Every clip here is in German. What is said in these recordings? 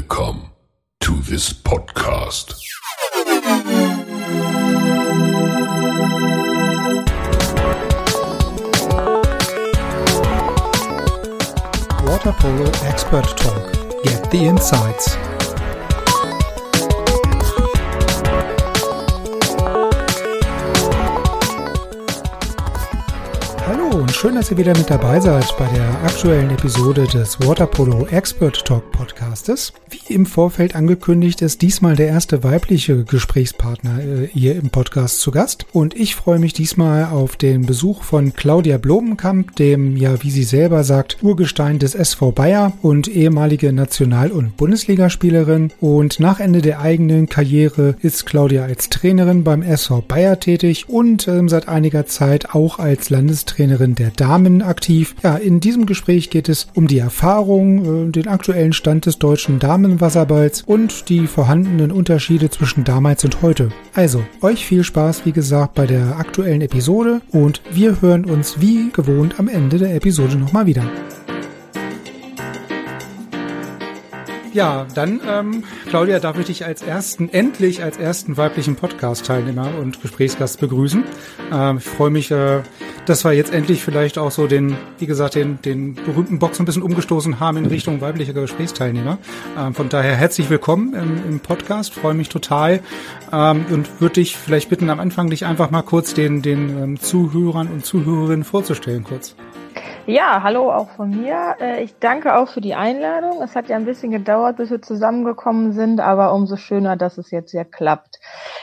Welcome to this podcast. Water Polo Expert Talk. Get the insights. Und schön, dass ihr wieder mit dabei seid bei der aktuellen Episode des Waterpolo Expert Talk Podcastes. Wie im Vorfeld angekündigt, ist diesmal der erste weibliche Gesprächspartner äh, hier im Podcast zu Gast. Und ich freue mich diesmal auf den Besuch von Claudia Blomenkamp, dem ja, wie sie selber sagt, Urgestein des SV Bayer und ehemalige National- und Bundesligaspielerin. Und nach Ende der eigenen Karriere ist Claudia als Trainerin beim SV Bayer tätig und ähm, seit einiger Zeit auch als Landestrainerin der Damen aktiv. Ja, in diesem Gespräch geht es um die Erfahrung, äh, den aktuellen Stand des deutschen Damenwasserballs und die vorhandenen Unterschiede zwischen damals und heute. Also, euch viel Spaß, wie gesagt, bei der aktuellen Episode und wir hören uns wie gewohnt am Ende der Episode nochmal wieder. Ja, dann, ähm, Claudia, darf ich dich als ersten, endlich als ersten weiblichen Podcast-Teilnehmer und Gesprächsgast begrüßen. Ähm, ich freue mich, äh, dass wir jetzt endlich vielleicht auch so den, wie gesagt, den, den berühmten Box ein bisschen umgestoßen haben in Richtung weiblicher Gesprächsteilnehmer. Ähm, von daher herzlich willkommen im, im Podcast, freue mich total ähm, und würde dich vielleicht bitten, am Anfang dich einfach mal kurz den, den ähm, Zuhörern und Zuhörerinnen vorzustellen, kurz. Ja, hallo auch von mir. Äh, ich danke auch für die Einladung. Es hat ja ein bisschen gedauert, bis wir zusammengekommen sind, aber umso schöner, dass es jetzt ja klappt.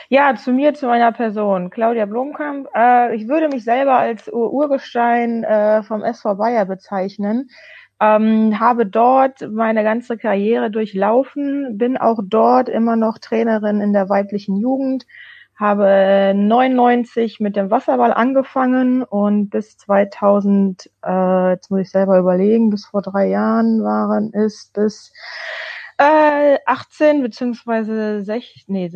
Ja, zu mir, zu meiner Person. Claudia Blomkamp. Äh, ich würde mich selber als Urgestein äh, vom SV Bayer bezeichnen. Ähm, habe dort meine ganze Karriere durchlaufen, bin auch dort immer noch Trainerin in der weiblichen Jugend, habe 99 mit dem Wasserball angefangen und bis 2000, äh, jetzt muss ich selber überlegen, bis vor drei Jahren waren es bis äh, 18 beziehungsweise 6, nee,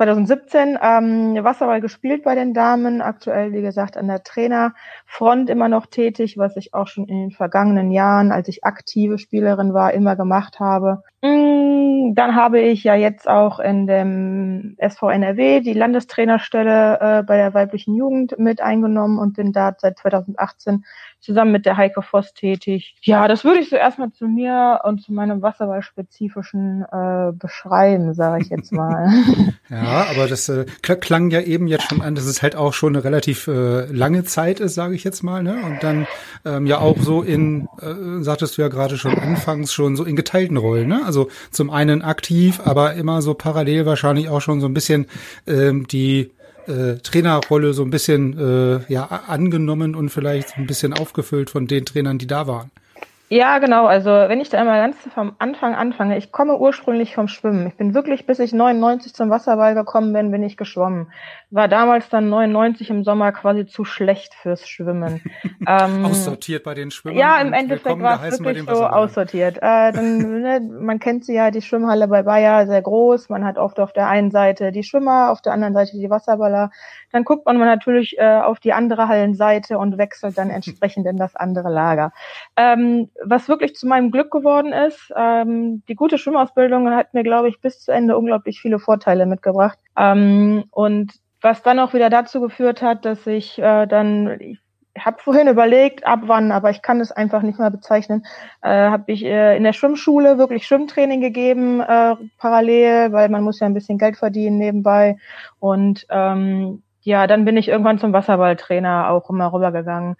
2017 ähm, Wasserball gespielt bei den Damen, aktuell wie gesagt an der Trainerfront immer noch tätig, was ich auch schon in den vergangenen Jahren, als ich aktive Spielerin war, immer gemacht habe. Mm, dann habe ich ja jetzt auch in dem SV NRW die Landestrainerstelle äh, bei der weiblichen Jugend mit eingenommen und bin da seit 2018 zusammen mit der Heike Voss tätig. Ja, das würde ich so erstmal zu mir und zu meinem Wasserball-spezifischen äh, beschreiben, sage ich jetzt mal. ja, aber das äh, klang ja eben jetzt schon an, dass es halt auch schon eine relativ äh, lange Zeit ist, sage ich jetzt mal. Ne? Und dann ähm, ja auch so in, äh, sagtest du ja gerade schon anfangs, schon so in geteilten Rollen. Ne? Also zum einen aktiv, aber immer so parallel wahrscheinlich auch schon so ein bisschen ähm, die äh, Trainerrolle so ein bisschen äh, ja angenommen und vielleicht ein bisschen aufgefüllt von den Trainern, die da waren. Ja, genau. Also wenn ich da einmal ganz vom Anfang anfange, ich komme ursprünglich vom Schwimmen. Ich bin wirklich, bis ich 99 zum Wasserball gekommen bin, bin ich geschwommen. War damals dann 99 im Sommer quasi zu schlecht fürs Schwimmen. ähm, aussortiert bei den Schwimmern. Ja, im Endeffekt war es wirklich so aussortiert. Äh, dann, ne, man kennt sie ja, die Schwimmhalle bei Bayer, sehr groß. Man hat oft auf der einen Seite die Schwimmer, auf der anderen Seite die Wasserballer. Dann guckt man natürlich äh, auf die andere Hallenseite und wechselt dann entsprechend in das andere Lager. Ähm, was wirklich zu meinem Glück geworden ist, ähm, die gute Schwimmausbildung hat mir, glaube ich, bis zu Ende unglaublich viele Vorteile mitgebracht. Ähm, und was dann auch wieder dazu geführt hat, dass ich äh, dann, ich habe vorhin überlegt, ab wann, aber ich kann es einfach nicht mehr bezeichnen, äh, habe ich äh, in der Schwimmschule wirklich Schwimmtraining gegeben, äh, parallel, weil man muss ja ein bisschen Geld verdienen nebenbei. Und ähm, ja, dann bin ich irgendwann zum Wasserballtrainer auch immer rübergegangen.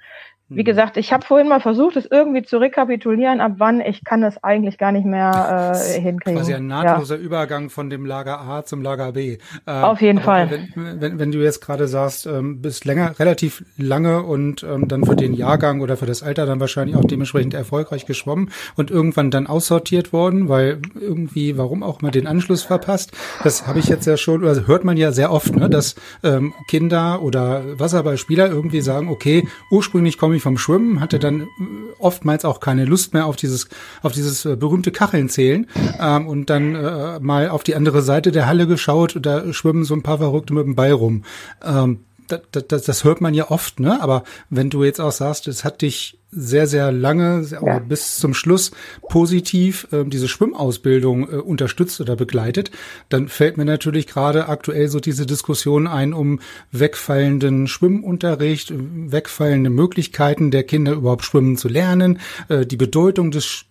Wie mhm. gesagt, ich habe vorhin mal versucht, es irgendwie zu rekapitulieren, ab wann ich kann es eigentlich gar nicht mehr äh, hinkriegen. Quasi ein nahtloser ja. Übergang von dem Lager A zum Lager B. Ähm, Auf jeden Fall. Wenn, wenn, wenn du jetzt gerade sagst, ähm, bist länger, relativ lange und ähm, dann für den Jahrgang oder für das Alter dann wahrscheinlich auch dementsprechend erfolgreich geschwommen und irgendwann dann aussortiert worden, weil irgendwie, warum auch mal den Anschluss verpasst. Das habe ich jetzt ja schon, oder hört man ja sehr oft, ne, dass ähm, Kinder oder Wasserballspieler irgendwie sagen, okay, ursprünglich komme ich vom Schwimmen, hatte dann äh, oftmals auch keine Lust mehr auf dieses, auf dieses äh, berühmte Kacheln zählen ähm, und dann äh, mal auf die andere Seite der Halle geschaut, da schwimmen so ein paar Verrückte mit dem Ball rum. Ähm, das, das, das hört man ja oft, ne? Aber wenn du jetzt auch sagst, es hat dich sehr, sehr lange, ja. bis zum Schluss positiv äh, diese Schwimmausbildung äh, unterstützt oder begleitet, dann fällt mir natürlich gerade aktuell so diese Diskussion ein um wegfallenden Schwimmunterricht, wegfallende Möglichkeiten der Kinder überhaupt schwimmen zu lernen, äh, die Bedeutung des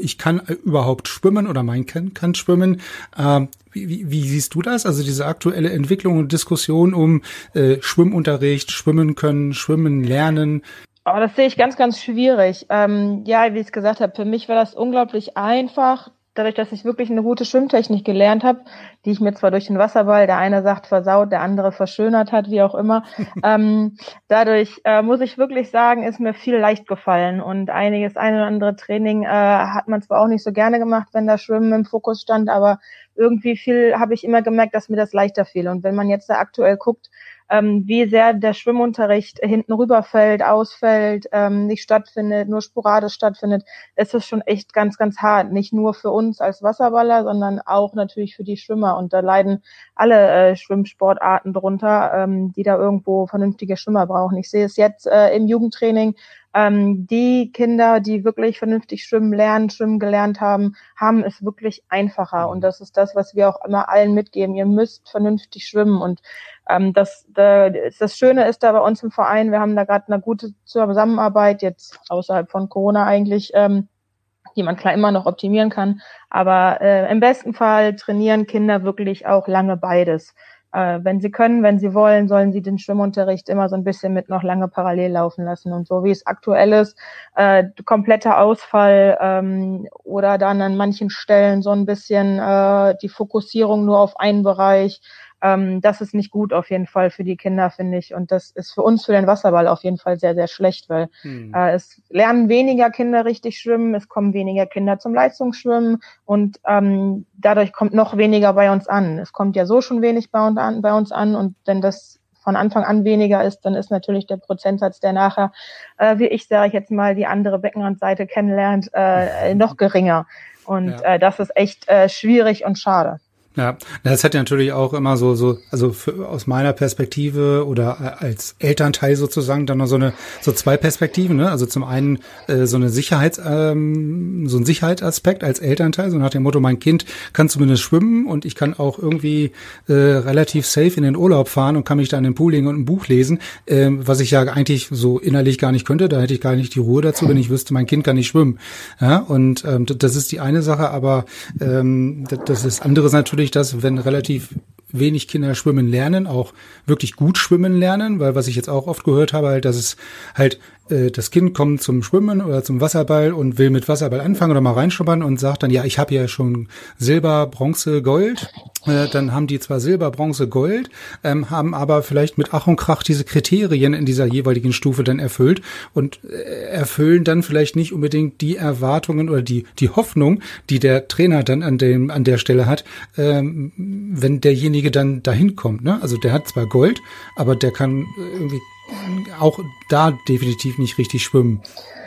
ich kann überhaupt schwimmen oder mein Kind kann schwimmen. Ähm, wie, wie, siehst du das? Also diese aktuelle Entwicklung und Diskussion um äh, Schwimmunterricht, schwimmen können, schwimmen lernen. Oh, das sehe ich ganz, ganz schwierig. Ähm, ja, wie ich es gesagt habe, für mich war das unglaublich einfach, dadurch, dass ich wirklich eine gute Schwimmtechnik gelernt habe, die ich mir zwar durch den Wasserball, der eine sagt versaut, der andere verschönert hat, wie auch immer. ähm, dadurch äh, muss ich wirklich sagen, ist mir viel leicht gefallen und einiges, ein oder andere Training äh, hat man zwar auch nicht so gerne gemacht, wenn das Schwimmen im Fokus stand, aber irgendwie viel habe ich immer gemerkt, dass mir das leichter fiel. Und wenn man jetzt da aktuell guckt, ähm, wie sehr der Schwimmunterricht hinten rüberfällt, ausfällt, ähm, nicht stattfindet, nur sporadisch stattfindet, ist es schon echt ganz, ganz hart. Nicht nur für uns als Wasserballer, sondern auch natürlich für die Schwimmer. Und da leiden alle äh, Schwimmsportarten drunter, ähm, die da irgendwo vernünftige Schwimmer brauchen. Ich sehe es jetzt äh, im Jugendtraining, ähm, die Kinder, die wirklich vernünftig schwimmen lernen, schwimmen gelernt haben, haben es wirklich einfacher. Und das ist das, was wir auch immer allen mitgeben. Ihr müsst vernünftig schwimmen. Und ähm, das, das Schöne ist da bei uns im Verein, wir haben da gerade eine gute Zusammenarbeit, jetzt außerhalb von Corona eigentlich, ähm, die man klar immer noch optimieren kann. Aber äh, im besten Fall trainieren Kinder wirklich auch lange beides äh, wenn sie können, wenn sie wollen, sollen sie den Schwimmunterricht immer so ein bisschen mit noch lange parallel laufen lassen. Und so wie es aktuell ist, äh, kompletter Ausfall ähm, oder dann an manchen Stellen so ein bisschen äh, die Fokussierung nur auf einen Bereich ähm, das ist nicht gut auf jeden Fall für die Kinder, finde ich. Und das ist für uns, für den Wasserball auf jeden Fall sehr, sehr schlecht, weil hm. äh, es lernen weniger Kinder richtig schwimmen, es kommen weniger Kinder zum Leistungsschwimmen und ähm, dadurch kommt noch weniger bei uns an. Es kommt ja so schon wenig bei uns an, bei uns an und wenn das von Anfang an weniger ist, dann ist natürlich der Prozentsatz, der nachher, äh, wie ich sage ich jetzt mal, die andere Beckenrandseite kennenlernt, äh, noch geringer. Und ja. äh, das ist echt äh, schwierig und schade. Ja, das hat ja natürlich auch immer so, so, also für, aus meiner Perspektive oder als Elternteil sozusagen dann noch so eine, so zwei Perspektiven, ne? Also zum einen äh, so eine Sicherheits, ähm, so ein Sicherheitsaspekt als Elternteil, so nach dem Motto, mein Kind kann zumindest schwimmen und ich kann auch irgendwie äh, relativ safe in den Urlaub fahren und kann mich da in den Pool legen und ein Buch lesen, äh, was ich ja eigentlich so innerlich gar nicht könnte. Da hätte ich gar nicht die Ruhe dazu, wenn ich wüsste, mein Kind kann nicht schwimmen. Ja, und ähm, das ist die eine Sache, aber ähm, das ist andere ist natürlich natürlich, dass wenn relativ wenig Kinder schwimmen lernen, auch wirklich gut schwimmen lernen, weil was ich jetzt auch oft gehört habe, halt, dass es halt das Kind kommt zum Schwimmen oder zum Wasserball und will mit Wasserball anfangen oder mal reinschnuppern und sagt dann, ja, ich habe ja schon Silber, Bronze, Gold. Äh, dann haben die zwar Silber, Bronze, Gold, ähm, haben aber vielleicht mit Ach und Krach diese Kriterien in dieser jeweiligen Stufe dann erfüllt und äh, erfüllen dann vielleicht nicht unbedingt die Erwartungen oder die, die Hoffnung, die der Trainer dann an dem, an der Stelle hat, ähm, wenn derjenige dann dahin kommt. Ne? Also der hat zwar Gold, aber der kann irgendwie auch da definitiv nicht richtig schwimmen.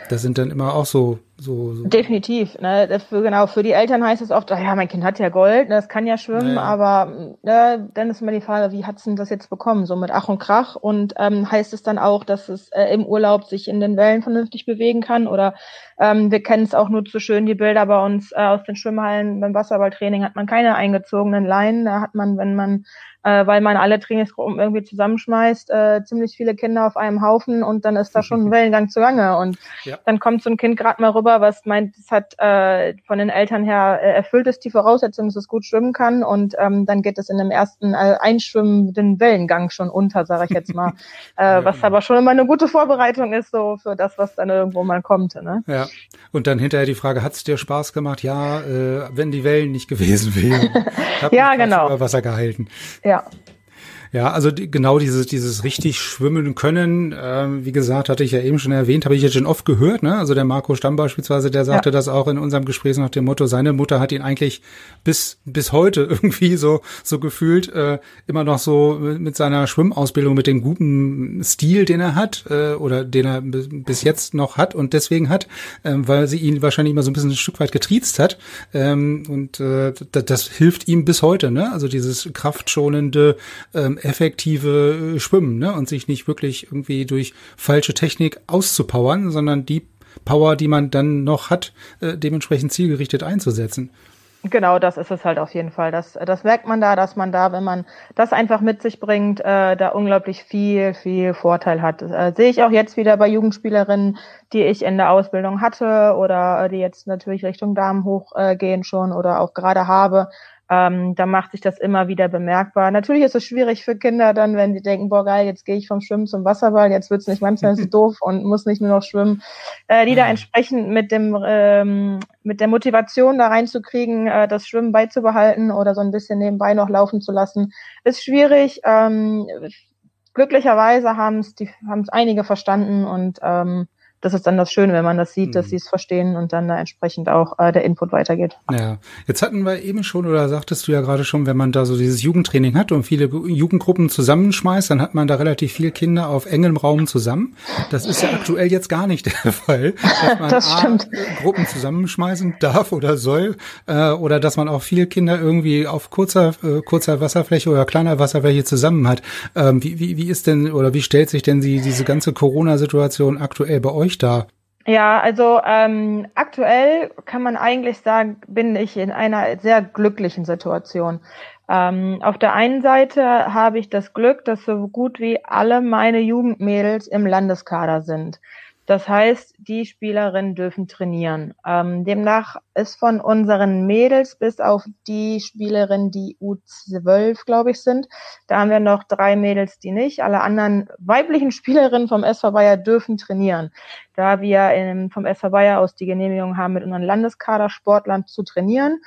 Das sind dann immer auch so so, so. Definitiv. Ne? Dafür, genau, für die Eltern heißt es oft, oh ja, mein Kind hat ja Gold, ne, das kann ja schwimmen, naja. aber ne, dann ist immer die Frage, wie hat's denn das jetzt bekommen? So mit Ach und Krach. Und ähm, heißt es dann auch, dass es äh, im Urlaub sich in den Wellen vernünftig bewegen kann? Oder ähm, wir kennen es auch nur zu schön, die Bilder bei uns äh, aus den Schwimmhallen beim Wasserballtraining hat man keine eingezogenen Leinen. Da hat man, wenn man äh, weil man alle Trainingsgruppen irgendwie zusammenschmeißt, äh, ziemlich viele Kinder auf einem Haufen und dann ist da schon ein Wellengang zugange. Und ja. dann kommt so ein Kind gerade mal rüber rüber, was meint, es hat äh, von den Eltern her äh, erfüllt ist die Voraussetzung, dass es gut schwimmen kann und ähm, dann geht es in dem ersten äh, einschwimmenden Wellengang schon unter, sage ich jetzt mal, äh, was aber schon immer eine gute Vorbereitung ist so für das, was dann irgendwo mal kommt. Ne? Ja. Und dann hinterher die Frage, hat es dir Spaß gemacht? Ja, äh, wenn die Wellen nicht gewesen wären. ja, genau. Über Wasser gehalten. Ja. Ja, also die, genau dieses, dieses richtig schwimmen können, ähm, wie gesagt, hatte ich ja eben schon erwähnt, habe ich jetzt schon oft gehört, ne? Also der Marco Stamm beispielsweise, der sagte ja. das auch in unserem Gespräch nach dem Motto, seine Mutter hat ihn eigentlich bis, bis heute irgendwie so, so gefühlt, äh, immer noch so mit seiner Schwimmausbildung, mit dem guten Stil, den er hat, äh, oder den er bis jetzt noch hat und deswegen hat, äh, weil sie ihn wahrscheinlich immer so ein bisschen ein Stück weit getriezt hat. Ähm, und äh, das, das hilft ihm bis heute, ne? Also dieses kraftschonende, ähm, effektive äh, Schwimmen ne? und sich nicht wirklich irgendwie durch falsche Technik auszupowern, sondern die Power, die man dann noch hat, äh, dementsprechend zielgerichtet einzusetzen. Genau, das ist es halt auf jeden Fall. Das, das merkt man da, dass man da, wenn man das einfach mit sich bringt, äh, da unglaublich viel, viel Vorteil hat. Äh, sehe ich auch jetzt wieder bei Jugendspielerinnen, die ich in der Ausbildung hatte oder äh, die jetzt natürlich Richtung Damen hochgehen schon oder auch gerade habe. Ähm, da macht sich das immer wieder bemerkbar. Natürlich ist es schwierig für Kinder dann, wenn die denken, boah geil, jetzt gehe ich vom Schwimmen zum Wasserball, jetzt wird's nicht manchmal so doof und muss nicht nur noch schwimmen. Äh, die da entsprechend mit dem ähm, mit der Motivation da reinzukriegen, äh, das Schwimmen beizubehalten oder so ein bisschen nebenbei noch laufen zu lassen, ist schwierig. Ähm, glücklicherweise haben es die haben es einige verstanden und ähm, das ist dann das Schöne, wenn man das sieht, dass mhm. sie es verstehen und dann da entsprechend auch äh, der Input weitergeht. Ja, jetzt hatten wir eben schon oder sagtest du ja gerade schon, wenn man da so dieses Jugendtraining hat und viele Jugendgruppen zusammenschmeißt, dann hat man da relativ viele Kinder auf engem Raum zusammen. Das ist ja aktuell jetzt gar nicht der Fall, dass man das stimmt. Gruppen zusammenschmeißen darf oder soll äh, oder dass man auch viele Kinder irgendwie auf kurzer äh, kurzer Wasserfläche oder kleiner Wasserfläche zusammen hat. Ähm, wie, wie, wie ist denn oder wie stellt sich denn die, diese ganze Corona-Situation aktuell bei euch euch da? Ja, also ähm, aktuell kann man eigentlich sagen, bin ich in einer sehr glücklichen Situation. Ähm, auf der einen Seite habe ich das Glück, dass so gut wie alle meine Jugendmädels im Landeskader sind. Das heißt, die Spielerinnen dürfen trainieren. Ähm, demnach ist von unseren Mädels bis auf die Spielerinnen, die U12, glaube ich, sind, da haben wir noch drei Mädels, die nicht. Alle anderen weiblichen Spielerinnen vom SV Bayer dürfen trainieren. Da wir im, vom SV Bayer aus die Genehmigung haben, mit unseren Landeskader-Sportlern zu trainieren,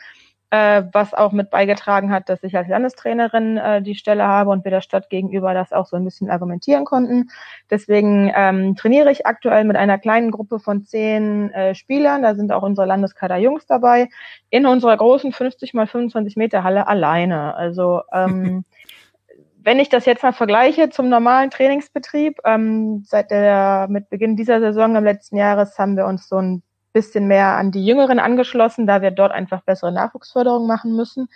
äh, was auch mit beigetragen hat, dass ich als Landestrainerin äh, die Stelle habe und wir der Stadt gegenüber das auch so ein bisschen argumentieren konnten. Deswegen ähm, trainiere ich aktuell mit einer kleinen Gruppe von zehn äh, Spielern, da sind auch unsere Landeskader Jungs dabei, in unserer großen 50 mal 25 Meter Halle alleine. Also ähm, wenn ich das jetzt mal vergleiche zum normalen Trainingsbetrieb, ähm, seit der mit Beginn dieser Saison im letzten Jahres haben wir uns so ein bisschen mehr an die Jüngeren angeschlossen, da wir dort einfach bessere Nachwuchsförderung machen müssen.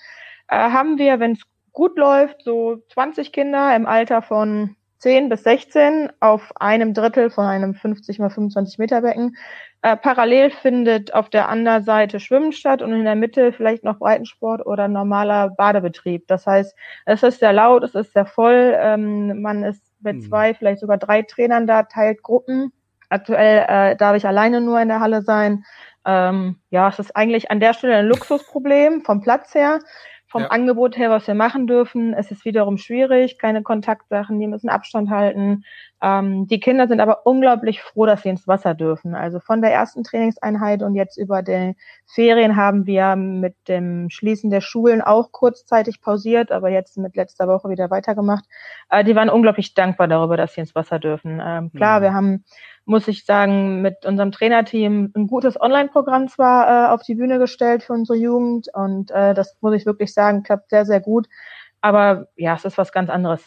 Äh, haben wir, wenn es gut läuft, so 20 Kinder im Alter von 10 bis 16 auf einem Drittel von einem 50 mal 25 Meter Becken. Äh, parallel findet auf der anderen Seite Schwimmen statt und in der Mitte vielleicht noch Breitensport oder normaler Badebetrieb. Das heißt, es ist sehr laut, es ist sehr voll. Ähm, man ist mit mhm. zwei, vielleicht sogar drei Trainern da, teilt Gruppen. Aktuell äh, darf ich alleine nur in der Halle sein. Ähm, ja, es ist eigentlich an der Stelle ein Luxusproblem vom Platz her. Vom ja. Angebot her, was wir machen dürfen, es ist wiederum schwierig, keine Kontaktsachen, die müssen Abstand halten. Ähm, die Kinder sind aber unglaublich froh, dass sie ins Wasser dürfen. Also von der ersten Trainingseinheit und jetzt über den Ferien haben wir mit dem Schließen der Schulen auch kurzzeitig pausiert, aber jetzt mit letzter Woche wieder weitergemacht. Äh, die waren unglaublich dankbar darüber, dass sie ins Wasser dürfen. Ähm, klar, mhm. wir haben muss ich sagen, mit unserem Trainerteam ein gutes Online-Programm zwar äh, auf die Bühne gestellt für unsere Jugend und äh, das muss ich wirklich sagen, klappt sehr, sehr gut. Aber ja, es ist was ganz anderes,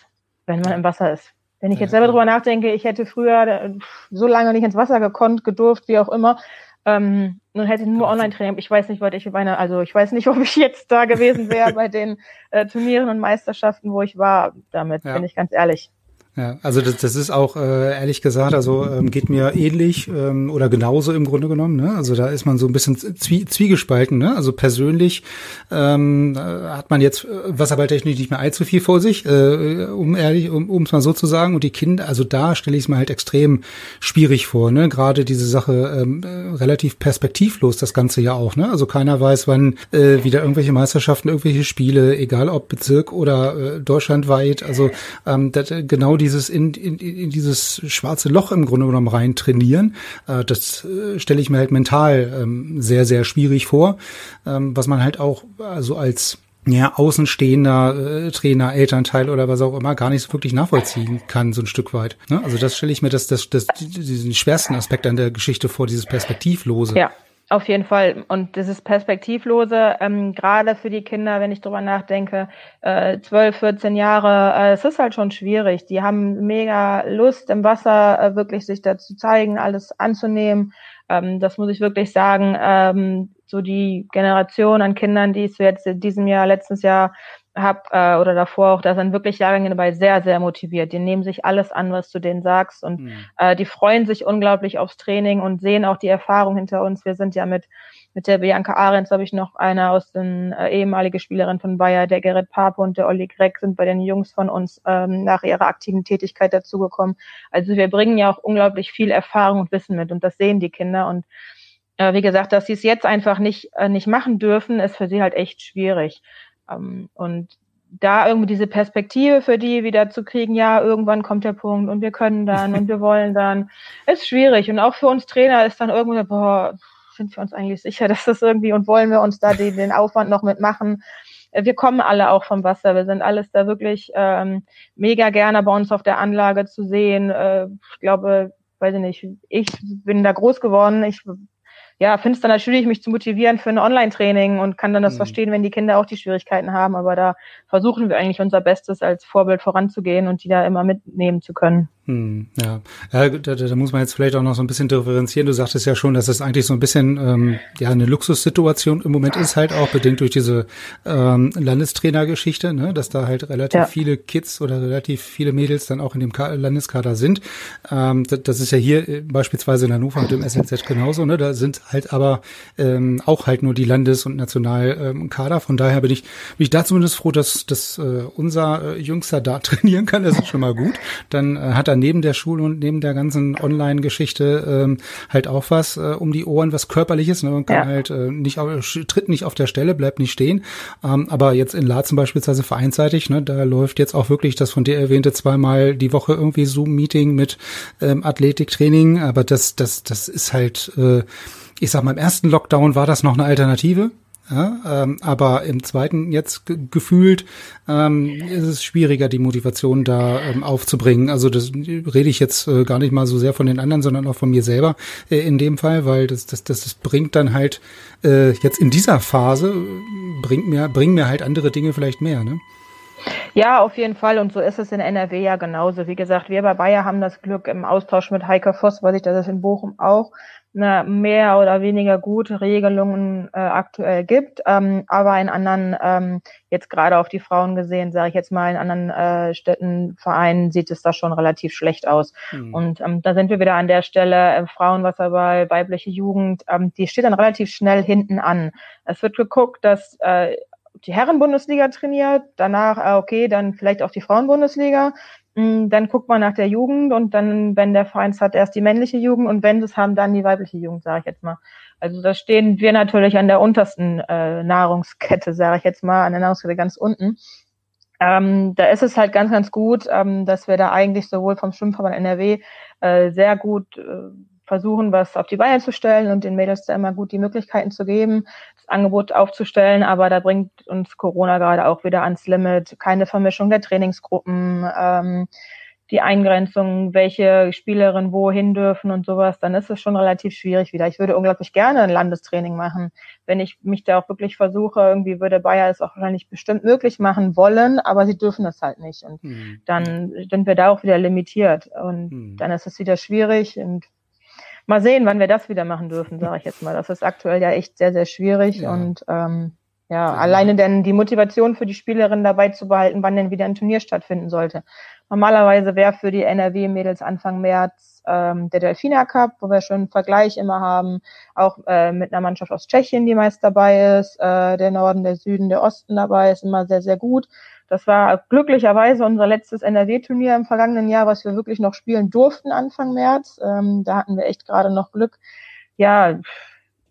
wenn man im Wasser ist. Wenn ich jetzt selber drüber nachdenke, ich hätte früher äh, so lange nicht ins Wasser gekonnt, gedurft, wie auch immer, ähm, und hätte nur Online-Training. Ich weiß nicht, was ich meine, also ich weiß nicht, ob ich jetzt da gewesen wäre bei den äh, Turnieren und Meisterschaften, wo ich war. Damit ja. bin ich ganz ehrlich. Ja, also das, das ist auch äh, ehrlich gesagt, also ähm, geht mir ähnlich ähm, oder genauso im Grunde genommen. Ne? Also da ist man so ein bisschen zwie zwiegespalten. Ne? Also persönlich ähm, äh, hat man jetzt äh, wasserballtechnisch nicht mehr allzu viel vor sich, äh, um ehrlich, um es mal so zu sagen. Und die Kinder, also da stelle ich es mir halt extrem schwierig vor. Ne? Gerade diese Sache ähm, äh, relativ perspektivlos, das Ganze ja auch. Ne? Also keiner weiß, wann äh, wieder irgendwelche Meisterschaften, irgendwelche Spiele, egal ob Bezirk oder äh, deutschlandweit. Also ähm, das, genau dieses in, in, in dieses schwarze Loch im Grunde genommen rein trainieren, äh, das äh, stelle ich mir halt mental ähm, sehr, sehr schwierig vor, ähm, was man halt auch also als ja, außenstehender äh, Trainer, Elternteil oder was auch immer gar nicht so wirklich nachvollziehen kann, so ein Stück weit. Ne? Also das stelle ich mir das, das, das, diesen schwersten Aspekt an der Geschichte vor, dieses Perspektivlose. Ja. Auf jeden Fall. Und dieses Perspektivlose, ähm, gerade für die Kinder, wenn ich drüber nachdenke, äh, 12, 14 Jahre, äh, es ist halt schon schwierig. Die haben mega Lust im Wasser, äh, wirklich sich da zu zeigen, alles anzunehmen. Ähm, das muss ich wirklich sagen. Ähm, so die Generation an Kindern, die es jetzt in diesem Jahr, letztes Jahr habe äh, oder davor auch, da sind wirklich Jahrgänge dabei sehr, sehr motiviert. Die nehmen sich alles an, was du denen sagst und mhm. äh, die freuen sich unglaublich aufs Training und sehen auch die Erfahrung hinter uns. Wir sind ja mit mit der Bianca Ahrens habe ich noch eine aus den äh, ehemalige Spielerin von Bayer, der Gerrit Pape und der Olli Gregg sind bei den Jungs von uns ähm, nach ihrer aktiven Tätigkeit dazugekommen. Also wir bringen ja auch unglaublich viel Erfahrung und Wissen mit und das sehen die Kinder und äh, wie gesagt, dass sie es jetzt einfach nicht äh, nicht machen dürfen, ist für sie halt echt schwierig. Ähm, und da irgendwie diese Perspektive für die wieder zu kriegen, ja, irgendwann kommt der Punkt und wir können dann und wir wollen dann, ist schwierig. Und auch für uns Trainer ist dann irgendwo, boah, sind wir uns eigentlich sicher, dass das irgendwie und wollen wir uns da den, den Aufwand noch mitmachen? Äh, wir kommen alle auch vom Wasser. Wir sind alles da wirklich ähm, mega gerne bei uns auf der Anlage zu sehen. Äh, ich glaube, weiß ich nicht, ich bin da groß geworden. Ich ja, finde es dann natürlich, mich zu motivieren für ein Online-Training und kann dann das mhm. verstehen, wenn die Kinder auch die Schwierigkeiten haben. Aber da versuchen wir eigentlich unser Bestes als Vorbild voranzugehen und die da immer mitnehmen zu können. Hm, ja, ja da, da, muss man jetzt vielleicht auch noch so ein bisschen differenzieren. Du sagtest ja schon, dass es eigentlich so ein bisschen ähm, ja eine Luxussituation im Moment ist, halt auch bedingt durch diese ähm, Landestrainergeschichte, ne, dass da halt relativ ja. viele Kids oder relativ viele Mädels dann auch in dem Ka Landeskader sind. Ähm, das, das ist ja hier äh, beispielsweise in Hannover mit dem SNZ genauso. Ne, da sind halt aber ähm, auch halt nur die Landes- und Nationalkader. Ähm, Von daher bin ich bin ich da zumindest froh, dass, dass äh, unser äh, Jüngster da trainieren kann. Das ist schon mal gut. Dann äh, hat er neben der Schule und neben der ganzen Online-Geschichte ähm, halt auch was äh, um die Ohren, was körperliches. Ne? Man kann ja. halt äh, nicht auf, tritt nicht auf der Stelle, bleibt nicht stehen. Ähm, aber jetzt in Laatzen beispielsweise vereinsseitig, ne, da läuft jetzt auch wirklich das von dir erwähnte zweimal die Woche irgendwie Zoom-Meeting mit ähm, Athletiktraining. Aber das, das, das ist halt, äh, ich sag mal, im ersten Lockdown war das noch eine Alternative. Ja, ähm, aber im zweiten jetzt gefühlt ähm, ist es schwieriger, die Motivation da ähm, aufzubringen. Also das rede ich jetzt äh, gar nicht mal so sehr von den anderen, sondern auch von mir selber äh, in dem Fall, weil das, das, das, das bringt dann halt äh, jetzt in dieser Phase, bringt mir, bringen mir halt andere Dinge vielleicht mehr, ne? Ja, auf jeden Fall. Und so ist es in NRW ja genauso. Wie gesagt, wir bei Bayer haben das Glück im Austausch mit Heike Voss, weiß ich, dass es in Bochum auch eine mehr oder weniger gute Regelungen äh, aktuell gibt, ähm, aber in anderen, ähm, jetzt gerade auf die Frauen gesehen, sage ich jetzt mal, in anderen äh, Städten, Vereinen sieht es da schon relativ schlecht aus. Mhm. Und ähm, da sind wir wieder an der Stelle, äh, Frauenwasserball, weibliche Jugend, ähm, die steht dann relativ schnell hinten an. Es wird geguckt, dass äh, die Herrenbundesliga trainiert, danach, äh, okay, dann vielleicht auch die Frauenbundesliga, dann guckt man nach der Jugend und dann, wenn der Verein hat, erst die männliche Jugend und wenn sie es haben, dann die weibliche Jugend, sage ich jetzt mal. Also da stehen wir natürlich an der untersten äh, Nahrungskette, sage ich jetzt mal, an der Nahrungskette ganz unten. Ähm, da ist es halt ganz, ganz gut, ähm, dass wir da eigentlich sowohl vom Schwimmverband NRW äh, sehr gut äh, versuchen, was auf die Beine zu stellen und den Mädels da immer gut die Möglichkeiten zu geben, das Angebot aufzustellen. Aber da bringt uns Corona gerade auch wieder ans Limit. Keine Vermischung der Trainingsgruppen, ähm, die Eingrenzung, welche Spielerinnen wohin dürfen und sowas, dann ist es schon relativ schwierig wieder. Ich würde unglaublich gerne ein Landestraining machen, wenn ich mich da auch wirklich versuche. Irgendwie würde Bayer es auch wahrscheinlich bestimmt möglich machen wollen, aber sie dürfen es halt nicht. Und hm. dann sind wir da auch wieder limitiert. Und hm. dann ist es wieder schwierig und mal sehen, wann wir das wieder machen dürfen, sage ich jetzt mal. Das ist aktuell ja echt sehr, sehr schwierig ja. und ähm, ja, ja, alleine denn die Motivation für die Spielerin dabei zu behalten, wann denn wieder ein Turnier stattfinden sollte. Normalerweise wäre für die NRW-Mädels Anfang März ähm, der Delfina Cup, wo wir schon einen Vergleich immer haben, auch äh, mit einer Mannschaft aus Tschechien, die meist dabei ist, äh, der Norden, der Süden, der Osten dabei ist immer sehr, sehr gut. Das war glücklicherweise unser letztes NRW-Turnier im vergangenen Jahr, was wir wirklich noch spielen durften Anfang März. Ähm, da hatten wir echt gerade noch Glück. Ja,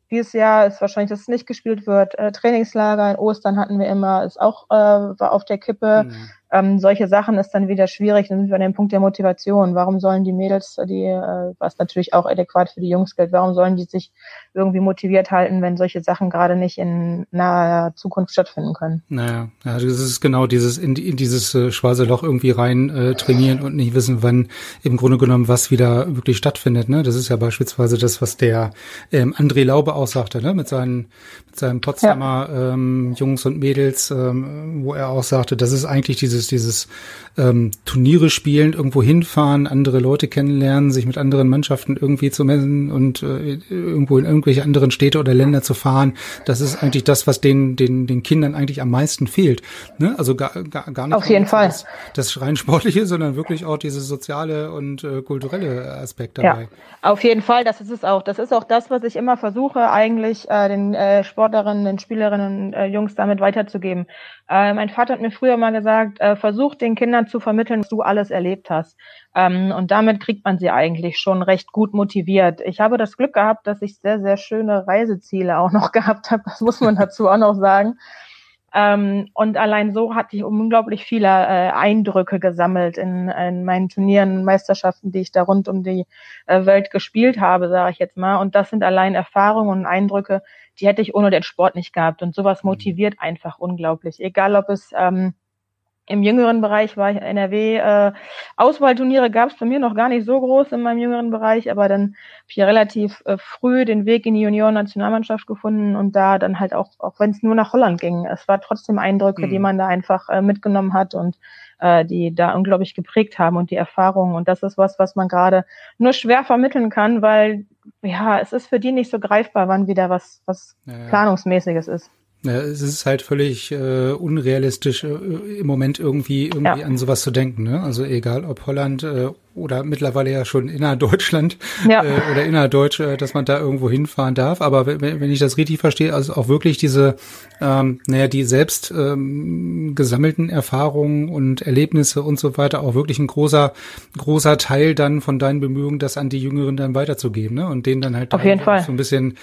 dieses Jahr ist wahrscheinlich, dass es nicht gespielt wird. Äh, Trainingslager in Ostern hatten wir immer, ist auch äh, war auf der Kippe. Mhm ähm, solche Sachen ist dann wieder schwierig. Dann sind wir an dem Punkt der Motivation. Warum sollen die Mädels, die, äh, was natürlich auch adäquat für die Jungs gilt, warum sollen die sich irgendwie motiviert halten, wenn solche Sachen gerade nicht in naher Zukunft stattfinden können? Naja, ja, das ist genau dieses in, in dieses äh, schwarze Loch irgendwie rein äh, trainieren und nicht wissen, wann im Grunde genommen was wieder wirklich stattfindet. Ne? Das ist ja beispielsweise das, was der ähm, André Laube auch sagte, ne? mit seinen mit seinen Potsdamer ja. ähm, Jungs und Mädels, ähm, wo er auch sagte, das ist eigentlich dieses dieses, dieses ähm, Turniere spielen, irgendwo hinfahren, andere Leute kennenlernen, sich mit anderen Mannschaften irgendwie zu messen und äh, irgendwo in irgendwelche anderen Städte oder Länder zu fahren. Das ist eigentlich das, was den, den, den Kindern eigentlich am meisten fehlt. Ne? Also gar, gar, gar nicht Auf jeden Fall. Das, das rein sportliche, sondern wirklich auch dieses soziale und äh, kulturelle Aspekt dabei. Ja, auf jeden Fall. Das ist es auch. Das ist auch das, was ich immer versuche, eigentlich äh, den äh, Sportlerinnen, den Spielerinnen, äh, Jungs damit weiterzugeben. Äh, mein Vater hat mir früher mal gesagt, äh, versuch den Kindern zu vermitteln, was du alles erlebt hast. Ähm, und damit kriegt man sie eigentlich schon recht gut motiviert. Ich habe das Glück gehabt, dass ich sehr, sehr schöne Reiseziele auch noch gehabt habe. Das muss man dazu auch noch sagen. Ähm, und allein so hatte ich unglaublich viele äh, Eindrücke gesammelt in, in meinen Turnieren, Meisterschaften, die ich da rund um die äh, Welt gespielt habe, sage ich jetzt mal. Und das sind allein Erfahrungen und Eindrücke, die hätte ich ohne den Sport nicht gehabt. Und sowas mhm. motiviert einfach unglaublich. Egal, ob es ähm, im jüngeren Bereich war ich NRW. Äh, Auswahlturniere gab es bei mir noch gar nicht so groß in meinem jüngeren Bereich, aber dann habe ich ja relativ äh, früh den Weg in die Junioren-Nationalmannschaft gefunden und da dann halt auch, auch wenn es nur nach Holland ging, es war trotzdem Eindrücke, mhm. die man da einfach äh, mitgenommen hat und äh, die da unglaublich geprägt haben und die Erfahrungen. Und das ist was, was man gerade nur schwer vermitteln kann, weil ja, es ist für die nicht so greifbar, wann wieder was, was ja. Planungsmäßiges ist. Ja, es ist halt völlig äh, unrealistisch, äh, im Moment irgendwie irgendwie ja. an sowas zu denken. Ne? Also egal ob Holland äh, oder mittlerweile ja schon innerdeutschland ja. äh, oder innerdeutsch, äh, dass man da irgendwo hinfahren darf. Aber wenn, wenn ich das richtig verstehe, also auch wirklich diese, ähm, naja, die selbst ähm, gesammelten Erfahrungen und Erlebnisse und so weiter, auch wirklich ein großer, großer Teil dann von deinen Bemühungen, das an die Jüngeren dann weiterzugeben, ne? Und denen dann halt Auf jeden Fall. so ein bisschen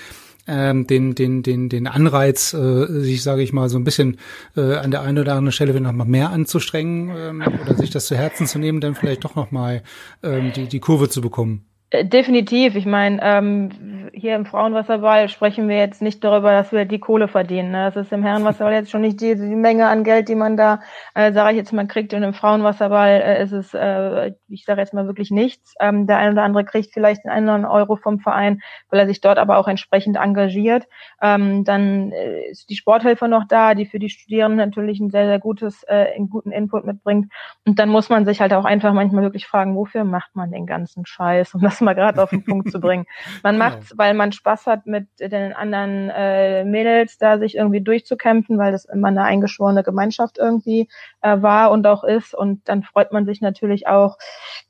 ähm, den, den, den, den Anreiz, äh, sich, sage ich mal, so ein bisschen äh, an der einen oder anderen Stelle noch mal mehr anzustrengen ähm, oder sich das zu Herzen zu nehmen, dann vielleicht doch noch mal ähm, die, die Kurve zu bekommen. Äh, definitiv. Ich meine, ähm, hier im Frauenwasserball sprechen wir jetzt nicht darüber, dass wir die Kohle verdienen. Ne? Das ist im Herrenwasserball jetzt schon nicht die, die Menge an Geld, die man da, äh, sage ich jetzt mal, kriegt. Und im Frauenwasserball äh, ist es, äh, ich sage jetzt mal wirklich nichts. Ähm, der eine oder andere kriegt vielleicht den einen Euro vom Verein, weil er sich dort aber auch entsprechend engagiert. Ähm, dann äh, ist die Sporthilfe noch da, die für die Studierenden natürlich ein sehr, sehr gutes, äh, einen guten Input mitbringt. Und dann muss man sich halt auch einfach manchmal wirklich fragen, wofür macht man den ganzen Scheiß? Um das mal gerade auf den Punkt zu bringen. Man macht, genau. weil man Spaß hat, mit den anderen äh, Mädels da sich irgendwie durchzukämpfen, weil das immer eine eingeschworene Gemeinschaft irgendwie äh, war und auch ist. Und dann freut man sich natürlich auch,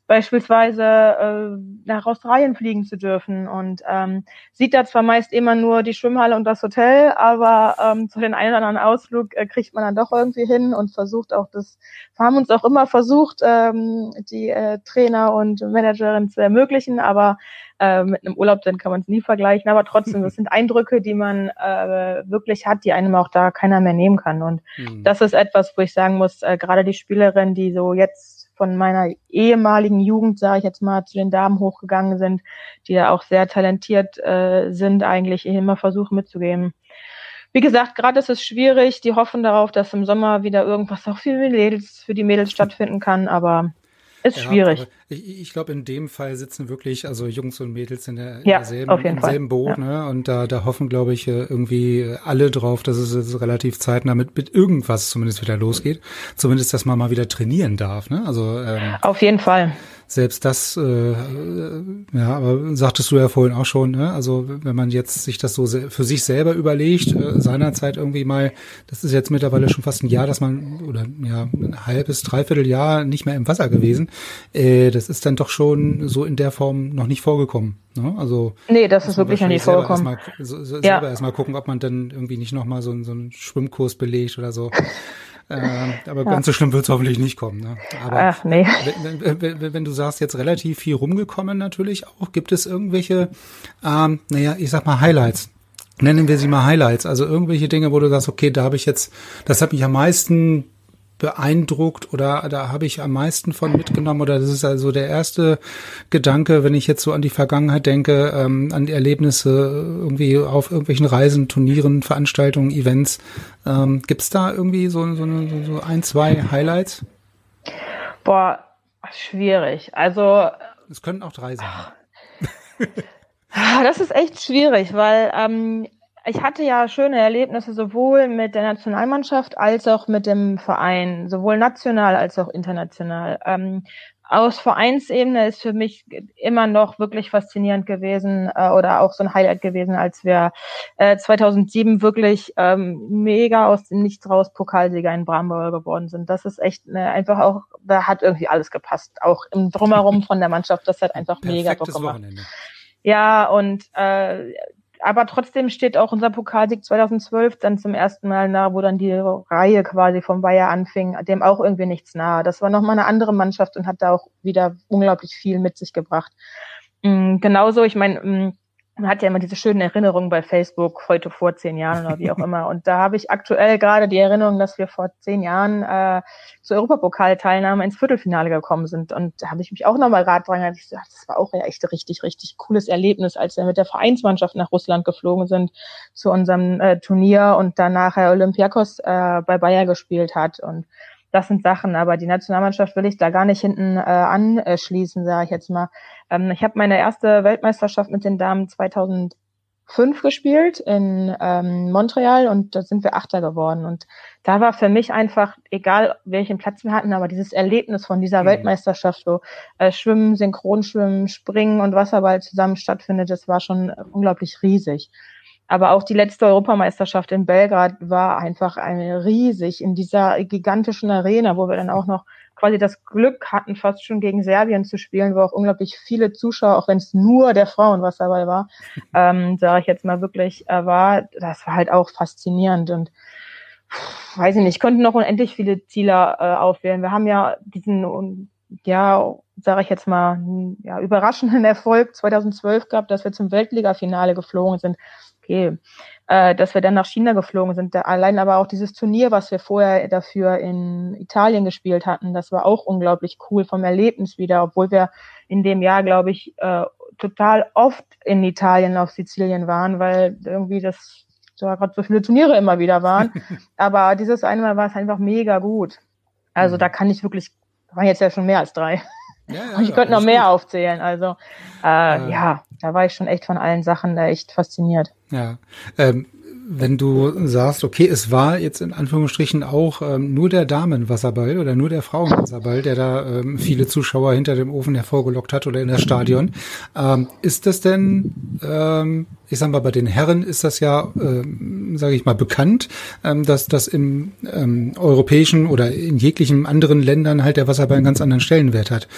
beispielsweise äh, nach Australien fliegen zu dürfen. Und ähm, sieht da zwar meist immer nur die Schwimmhalle und das Hotel, aber ähm, zu den einen oder anderen Ausflug äh, kriegt man dann doch irgendwie hin und versucht auch das, wir haben uns auch immer versucht, ähm, die äh, Trainer und Managerin zu ermöglichen, aber äh, mit einem Urlaub, dann kann man es nie vergleichen, aber trotzdem, das sind Eindrücke, die man äh, wirklich hat, die einem auch da keiner mehr nehmen kann. Und mhm. das ist etwas, wo ich sagen muss, äh, gerade die Spielerin, die so jetzt von meiner ehemaligen Jugend, sage ich jetzt mal, zu den Damen hochgegangen sind, die da auch sehr talentiert äh, sind, eigentlich immer versuchen mitzugeben. Wie gesagt, gerade ist es schwierig. Die hoffen darauf, dass im Sommer wieder irgendwas auch für die Mädels, für die Mädels stattfinden kann, aber ist ja, schwierig. Ich, ich glaube, in dem Fall sitzen wirklich, also Jungs und Mädels in, der, ja, in derselben, im selben Boot, ja. ne? Und da, da hoffen, glaube ich, äh, irgendwie alle drauf, dass es jetzt relativ zeitnah mit, mit irgendwas zumindest wieder losgeht. Zumindest, dass man mal wieder trainieren darf, ne? Also ähm, auf jeden Fall selbst das, äh, ja, aber sagtest du ja vorhin auch schon, ne? also wenn man jetzt sich das so für sich selber überlegt, äh, seinerzeit irgendwie mal, das ist jetzt mittlerweile schon fast ein Jahr, dass man, oder ja, ein halbes, dreiviertel Jahr nicht mehr im Wasser gewesen, äh, das ist dann doch schon so in der Form noch nicht vorgekommen. Ne? Also nee, das ist wirklich noch nicht vorgekommen. Erst mal, so, so, ja. Selber erstmal gucken, ob man dann irgendwie nicht nochmal so, so einen Schwimmkurs belegt oder so. Äh, aber ja. ganz so schlimm wird es hoffentlich nicht kommen. Ne? Aber Ach, nee. wenn, wenn, wenn, du sagst, jetzt relativ viel rumgekommen natürlich auch, gibt es irgendwelche, ähm, naja, ich sag mal Highlights. Nennen wir sie mal Highlights, also irgendwelche Dinge, wo du sagst, okay, da habe ich jetzt, das hat mich am meisten beeindruckt oder da habe ich am meisten von mitgenommen oder das ist also der erste Gedanke, wenn ich jetzt so an die Vergangenheit denke, ähm, an die Erlebnisse irgendwie auf irgendwelchen Reisen, Turnieren, Veranstaltungen, Events. Ähm, Gibt es da irgendwie so, so, so ein, zwei Highlights? Boah, schwierig. Also es könnten auch drei sein. das ist echt schwierig, weil ähm, ich hatte ja schöne Erlebnisse sowohl mit der Nationalmannschaft als auch mit dem Verein, sowohl national als auch international. Ähm, aus Vereinsebene ist für mich immer noch wirklich faszinierend gewesen äh, oder auch so ein Highlight gewesen, als wir äh, 2007 wirklich ähm, mega aus dem Nichts raus Pokalsieger in Bramberg geworden sind. Das ist echt ne, einfach auch, da hat irgendwie alles gepasst. Auch im Drumherum von der Mannschaft, das hat einfach mega Bock gemacht. Wochenende. Ja, und äh, aber trotzdem steht auch unser Pokalsieg 2012 dann zum ersten Mal nahe, wo dann die Reihe quasi vom Bayer anfing, dem auch irgendwie nichts nahe. Das war nochmal eine andere Mannschaft und hat da auch wieder unglaublich viel mit sich gebracht. Mhm, genauso, ich meine, mm, man hat ja immer diese schönen Erinnerungen bei Facebook, heute vor zehn Jahren oder wie auch immer. Und da habe ich aktuell gerade die Erinnerung, dass wir vor zehn Jahren äh, zur Europapokalteilnahme ins Viertelfinale gekommen sind. Und da habe ich mich auch nochmal rat dran ich gesagt, das war auch ja echt richtig, richtig cooles Erlebnis, als wir mit der Vereinsmannschaft nach Russland geflogen sind zu unserem äh, Turnier und danach Herr Olympiakos äh, bei Bayer gespielt hat. Und das sind Sachen, aber die Nationalmannschaft will ich da gar nicht hinten äh, anschließen, sage ich jetzt mal. Ähm, ich habe meine erste Weltmeisterschaft mit den Damen 2005 gespielt in ähm, Montreal und da sind wir Achter geworden. Und da war für mich einfach, egal welchen Platz wir hatten, aber dieses Erlebnis von dieser mhm. Weltmeisterschaft, wo äh, Schwimmen, Synchronschwimmen, Springen und Wasserball zusammen stattfindet, das war schon unglaublich riesig. Aber auch die letzte Europameisterschaft in Belgrad war einfach eine riesig in dieser gigantischen Arena, wo wir dann auch noch quasi das Glück hatten, fast schon gegen Serbien zu spielen, wo auch unglaublich viele Zuschauer, auch wenn es nur der Frauen was dabei war, ähm, sage ich jetzt mal wirklich, äh, war, das war halt auch faszinierend und weiß ich nicht, konnten noch unendlich viele Ziele äh, aufwählen. Wir haben ja diesen, ja, sage ich jetzt mal, ja, überraschenden Erfolg 2012 gehabt, dass wir zum Weltliga-Finale geflogen sind okay, äh, dass wir dann nach China geflogen sind. Allein aber auch dieses Turnier, was wir vorher dafür in Italien gespielt hatten, das war auch unglaublich cool vom Erlebnis wieder, obwohl wir in dem Jahr, glaube ich, äh, total oft in Italien auf Sizilien waren, weil irgendwie das so gerade so viele Turniere immer wieder waren. aber dieses eine Mal war es einfach mega gut. Also mhm. da kann ich wirklich, waren jetzt ja schon mehr als drei. Ja, ja, ich könnte noch mehr gut. aufzählen. Also äh, äh, ja, da war ich schon echt von allen Sachen da echt fasziniert. Ja, ähm, wenn du sagst, okay, es war jetzt in Anführungsstrichen auch ähm, nur der Damenwasserball oder nur der Frauenwasserball, der da ähm, viele Zuschauer hinter dem Ofen hervorgelockt hat oder in das Stadion, ähm, ist das denn, ähm, ich sag mal, bei den Herren ist das ja, ähm, sage ich mal, bekannt, ähm, dass das im ähm, europäischen oder in jeglichen anderen Ländern halt der Wasserball einen ganz anderen Stellenwert hat.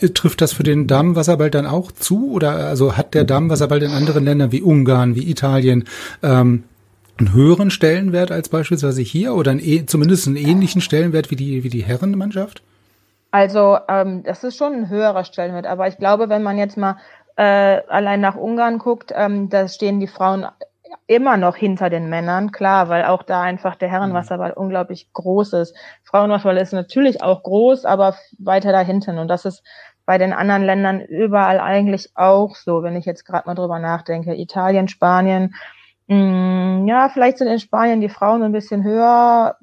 Äh, trifft das für den Damenwasserball dann auch zu oder also hat der Damenwasserball in anderen Ländern wie Ungarn, wie Italien ähm, einen höheren Stellenwert als beispielsweise hier oder einen, e, zumindest einen ähnlichen Stellenwert wie die, wie die Herrenmannschaft? Also ähm, das ist schon ein höherer Stellenwert, aber ich glaube, wenn man jetzt mal äh, allein nach Ungarn guckt, ähm, da stehen die Frauen immer noch hinter den Männern, klar, weil auch da einfach der Herrenwasserball mhm. unglaublich groß ist. Frauenwasserball ist natürlich auch groß, aber weiter dahinten. Und das ist bei den anderen Ländern überall eigentlich auch so, wenn ich jetzt gerade mal drüber nachdenke. Italien, Spanien, Mm, ja, vielleicht sind in Spanien die Frauen ein bisschen höher.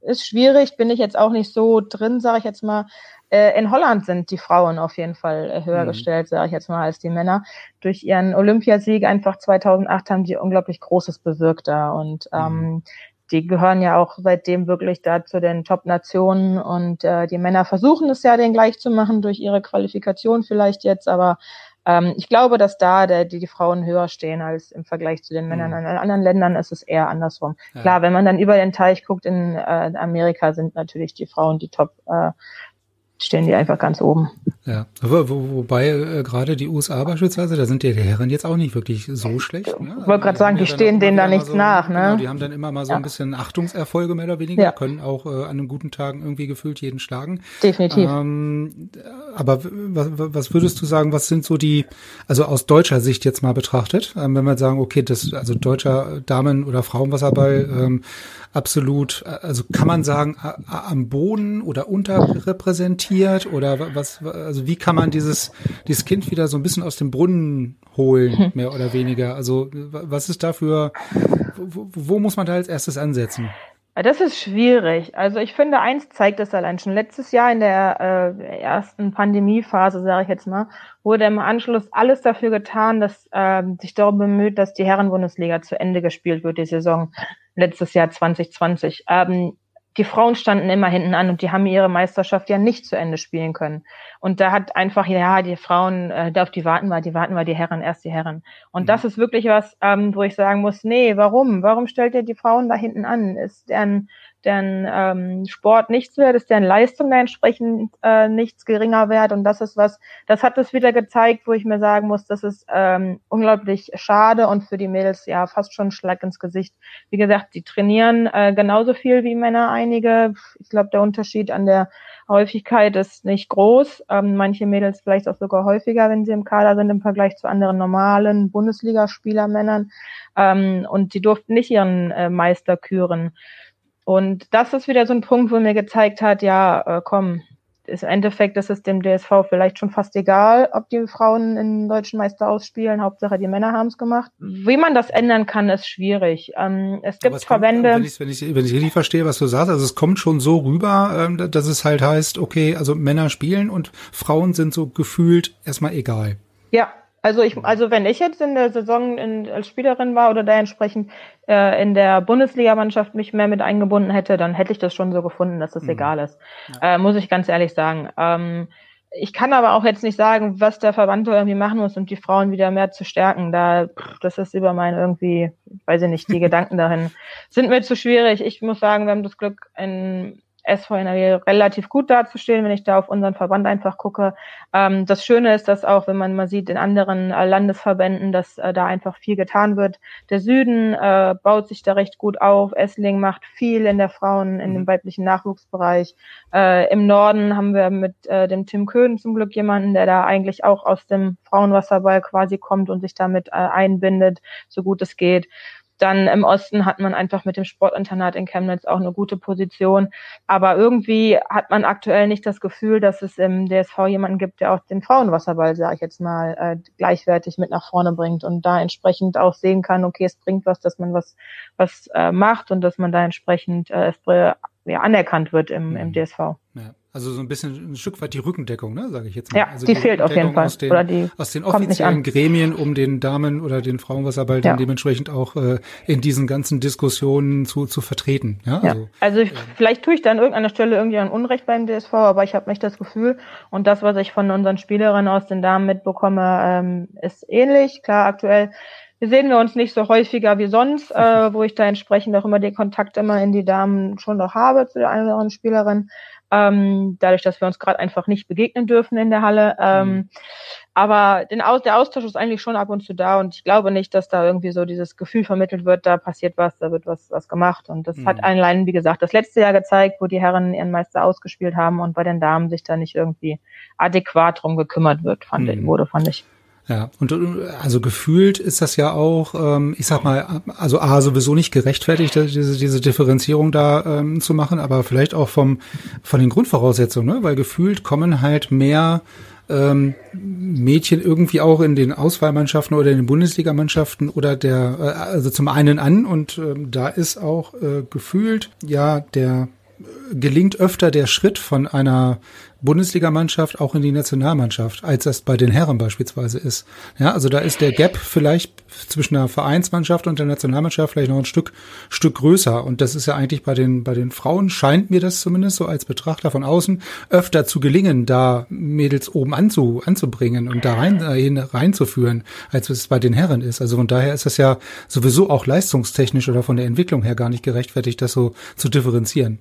Ist schwierig, bin ich jetzt auch nicht so drin, sage ich jetzt mal. Äh, in Holland sind die Frauen auf jeden Fall äh, höher mhm. gestellt, sage ich jetzt mal, als die Männer. Durch ihren Olympiasieg einfach 2008 haben die unglaublich Großes bewirkt da und mhm. ähm, die gehören ja auch seitdem wirklich da zu den Top-Nationen und äh, die Männer versuchen es ja, den gleich zu machen durch ihre Qualifikation vielleicht jetzt, aber ähm, ich glaube, dass da der, die, die Frauen höher stehen als im Vergleich zu den Männern. Mhm. In anderen Ländern ist es eher andersrum. Ja. Klar, wenn man dann über den Teich guckt, in äh, Amerika sind natürlich die Frauen die Top äh, stehen die einfach ganz oben. Ja, wo, wo, wobei äh, gerade die USA beispielsweise, da sind die Herren jetzt auch nicht wirklich so schlecht. Ne? Ich wollte gerade sagen, die stehen denen da nichts so, nach. Ne? Genau, die haben dann immer mal so ja. ein bisschen Achtungserfolge mehr oder weniger, ja. können auch äh, an einem guten Tagen irgendwie gefühlt jeden schlagen. Definitiv. Ähm, aber was, was würdest du sagen, was sind so die, also aus deutscher Sicht jetzt mal betrachtet, ähm, wenn wir sagen, okay, das, also deutscher Damen- oder Frauenwasserball, ähm, absolut, also kann man sagen, am Boden oder unterrepräsentiert oder was, also wie kann man dieses, dieses Kind wieder so ein bisschen aus dem Brunnen holen, hm. mehr oder weniger? Also was ist dafür, wo, wo muss man da als erstes ansetzen? Das ist schwierig. Also ich finde, eins zeigt es allein schon. Letztes Jahr in der äh, ersten Pandemiephase, sage ich jetzt mal, wurde im Anschluss alles dafür getan, dass äh, sich darum bemüht, dass die Herrenbundesliga zu Ende gespielt wird, die Saison letztes Jahr 2020. Ähm, die Frauen standen immer hinten an und die haben ihre Meisterschaft ja nicht zu Ende spielen können. Und da hat einfach, ja, die Frauen, äh, auf die warten wir, die warten wir, die Herren, erst die Herren. Und mhm. das ist wirklich was, ähm, wo ich sagen muss, nee, warum? Warum stellt ihr die Frauen da hinten an? Ist deren deren ähm, Sport nichts wert ist, deren Leistung da entsprechend äh, nichts geringer wert. Und das ist was, das hat es wieder gezeigt, wo ich mir sagen muss, das ist ähm, unglaublich schade und für die Mädels ja fast schon ein Schlag ins Gesicht. Wie gesagt, die trainieren äh, genauso viel wie Männer einige. Ich glaube, der Unterschied an der Häufigkeit ist nicht groß. Ähm, manche Mädels vielleicht auch sogar häufiger, wenn sie im Kader sind im Vergleich zu anderen normalen Bundesligaspielermännern. Ähm, und sie durften nicht ihren äh, Meister küren. Und das ist wieder so ein Punkt, wo mir gezeigt hat, ja, äh, komm, ist im Endeffekt ist es dem DSV vielleicht schon fast egal, ob die Frauen in deutschen Meister ausspielen. Hauptsache die Männer haben es gemacht. Wie man das ändern kann, ist schwierig. Ähm, es gibt es Verbände. Kommt, wenn, ich, wenn, ich, wenn ich richtig verstehe, was du sagst, also es kommt schon so rüber, ähm, dass es halt heißt, okay, also Männer spielen und Frauen sind so gefühlt erstmal egal. Ja, also ich, also wenn ich jetzt in der Saison in, als Spielerin war oder da entsprechend äh, in der Bundesligamannschaft mich mehr mit eingebunden hätte, dann hätte ich das schon so gefunden, dass es mhm. egal ist. Ja. Äh, muss ich ganz ehrlich sagen. Ähm, ich kann aber auch jetzt nicht sagen, was der Verband irgendwie machen muss, um die Frauen wieder mehr zu stärken. Da, das ist über mein irgendwie, weiß ich nicht, die Gedanken dahin sind mir zu schwierig. Ich muss sagen, wir haben das Glück, in SV NRW relativ gut dazustehen, wenn ich da auf unseren Verband einfach gucke. Ähm, das Schöne ist, dass auch, wenn man mal sieht in anderen äh, Landesverbänden, dass äh, da einfach viel getan wird. Der Süden äh, baut sich da recht gut auf. Essling macht viel in der Frauen, in dem mhm. weiblichen Nachwuchsbereich. Äh, Im Norden haben wir mit äh, dem Tim Köhn zum Glück jemanden, der da eigentlich auch aus dem Frauenwasserball quasi kommt und sich damit äh, einbindet, so gut es geht. Dann im Osten hat man einfach mit dem Sportinternat in Chemnitz auch eine gute Position. Aber irgendwie hat man aktuell nicht das Gefühl, dass es im DSV jemanden gibt, der auch den Frauenwasserball, sage ich jetzt mal, äh, gleichwertig mit nach vorne bringt und da entsprechend auch sehen kann, okay, es bringt was, dass man was, was äh, macht und dass man da entsprechend äh, ja, anerkannt wird im, im DSV. Ja. Also so ein bisschen ein Stück weit die Rückendeckung, ne, sage ich jetzt mal. Ja, also die, die fehlt auf jeden Fall. Aus den, oder die aus den offiziellen Gremien, um den Damen oder den Frauenwasserball ja. dann dementsprechend auch äh, in diesen ganzen Diskussionen zu, zu vertreten. Ja, ja. also, also ich, äh, vielleicht tue ich da an irgendeiner Stelle irgendwie ein Unrecht beim DSV, aber ich habe nicht das Gefühl und das, was ich von unseren Spielerinnen aus den Damen mitbekomme, ähm, ist ähnlich. Klar, aktuell sehen wir uns nicht so häufiger wie sonst, äh, wo ich da entsprechend auch immer den Kontakt immer in die Damen schon noch habe zu der einen oder anderen Spielerin ähm, dadurch, dass wir uns gerade einfach nicht begegnen dürfen in der Halle. Ähm, mhm. Aber den Aus der Austausch ist eigentlich schon ab und zu da und ich glaube nicht, dass da irgendwie so dieses Gefühl vermittelt wird, da passiert was, da wird was, was gemacht. Und das mhm. hat allein, wie gesagt, das letzte Jahr gezeigt, wo die Herren ihren Meister ausgespielt haben und bei den Damen sich da nicht irgendwie adäquat drum gekümmert wird, fand mhm. ich, wurde, fand ich. Ja, und also gefühlt ist das ja auch, ähm, ich sag mal, also A, sowieso nicht gerechtfertigt, diese, diese Differenzierung da ähm, zu machen, aber vielleicht auch vom von den Grundvoraussetzungen, ne? weil gefühlt kommen halt mehr ähm, Mädchen irgendwie auch in den Auswahlmannschaften oder in den Bundesligamannschaften oder der, äh, also zum einen an und ähm, da ist auch äh, gefühlt ja der gelingt öfter der Schritt von einer Bundesligamannschaft auch in die Nationalmannschaft, als das bei den Herren beispielsweise ist. Ja, also da ist der Gap vielleicht zwischen der Vereinsmannschaft und der Nationalmannschaft vielleicht noch ein Stück, Stück größer. Und das ist ja eigentlich bei den, bei den Frauen scheint mir das zumindest so als Betrachter von außen öfter zu gelingen, da Mädels oben anzu, anzubringen und da rein, äh, reinzuführen, als es bei den Herren ist. Also von daher ist das ja sowieso auch leistungstechnisch oder von der Entwicklung her gar nicht gerechtfertigt, das so zu differenzieren.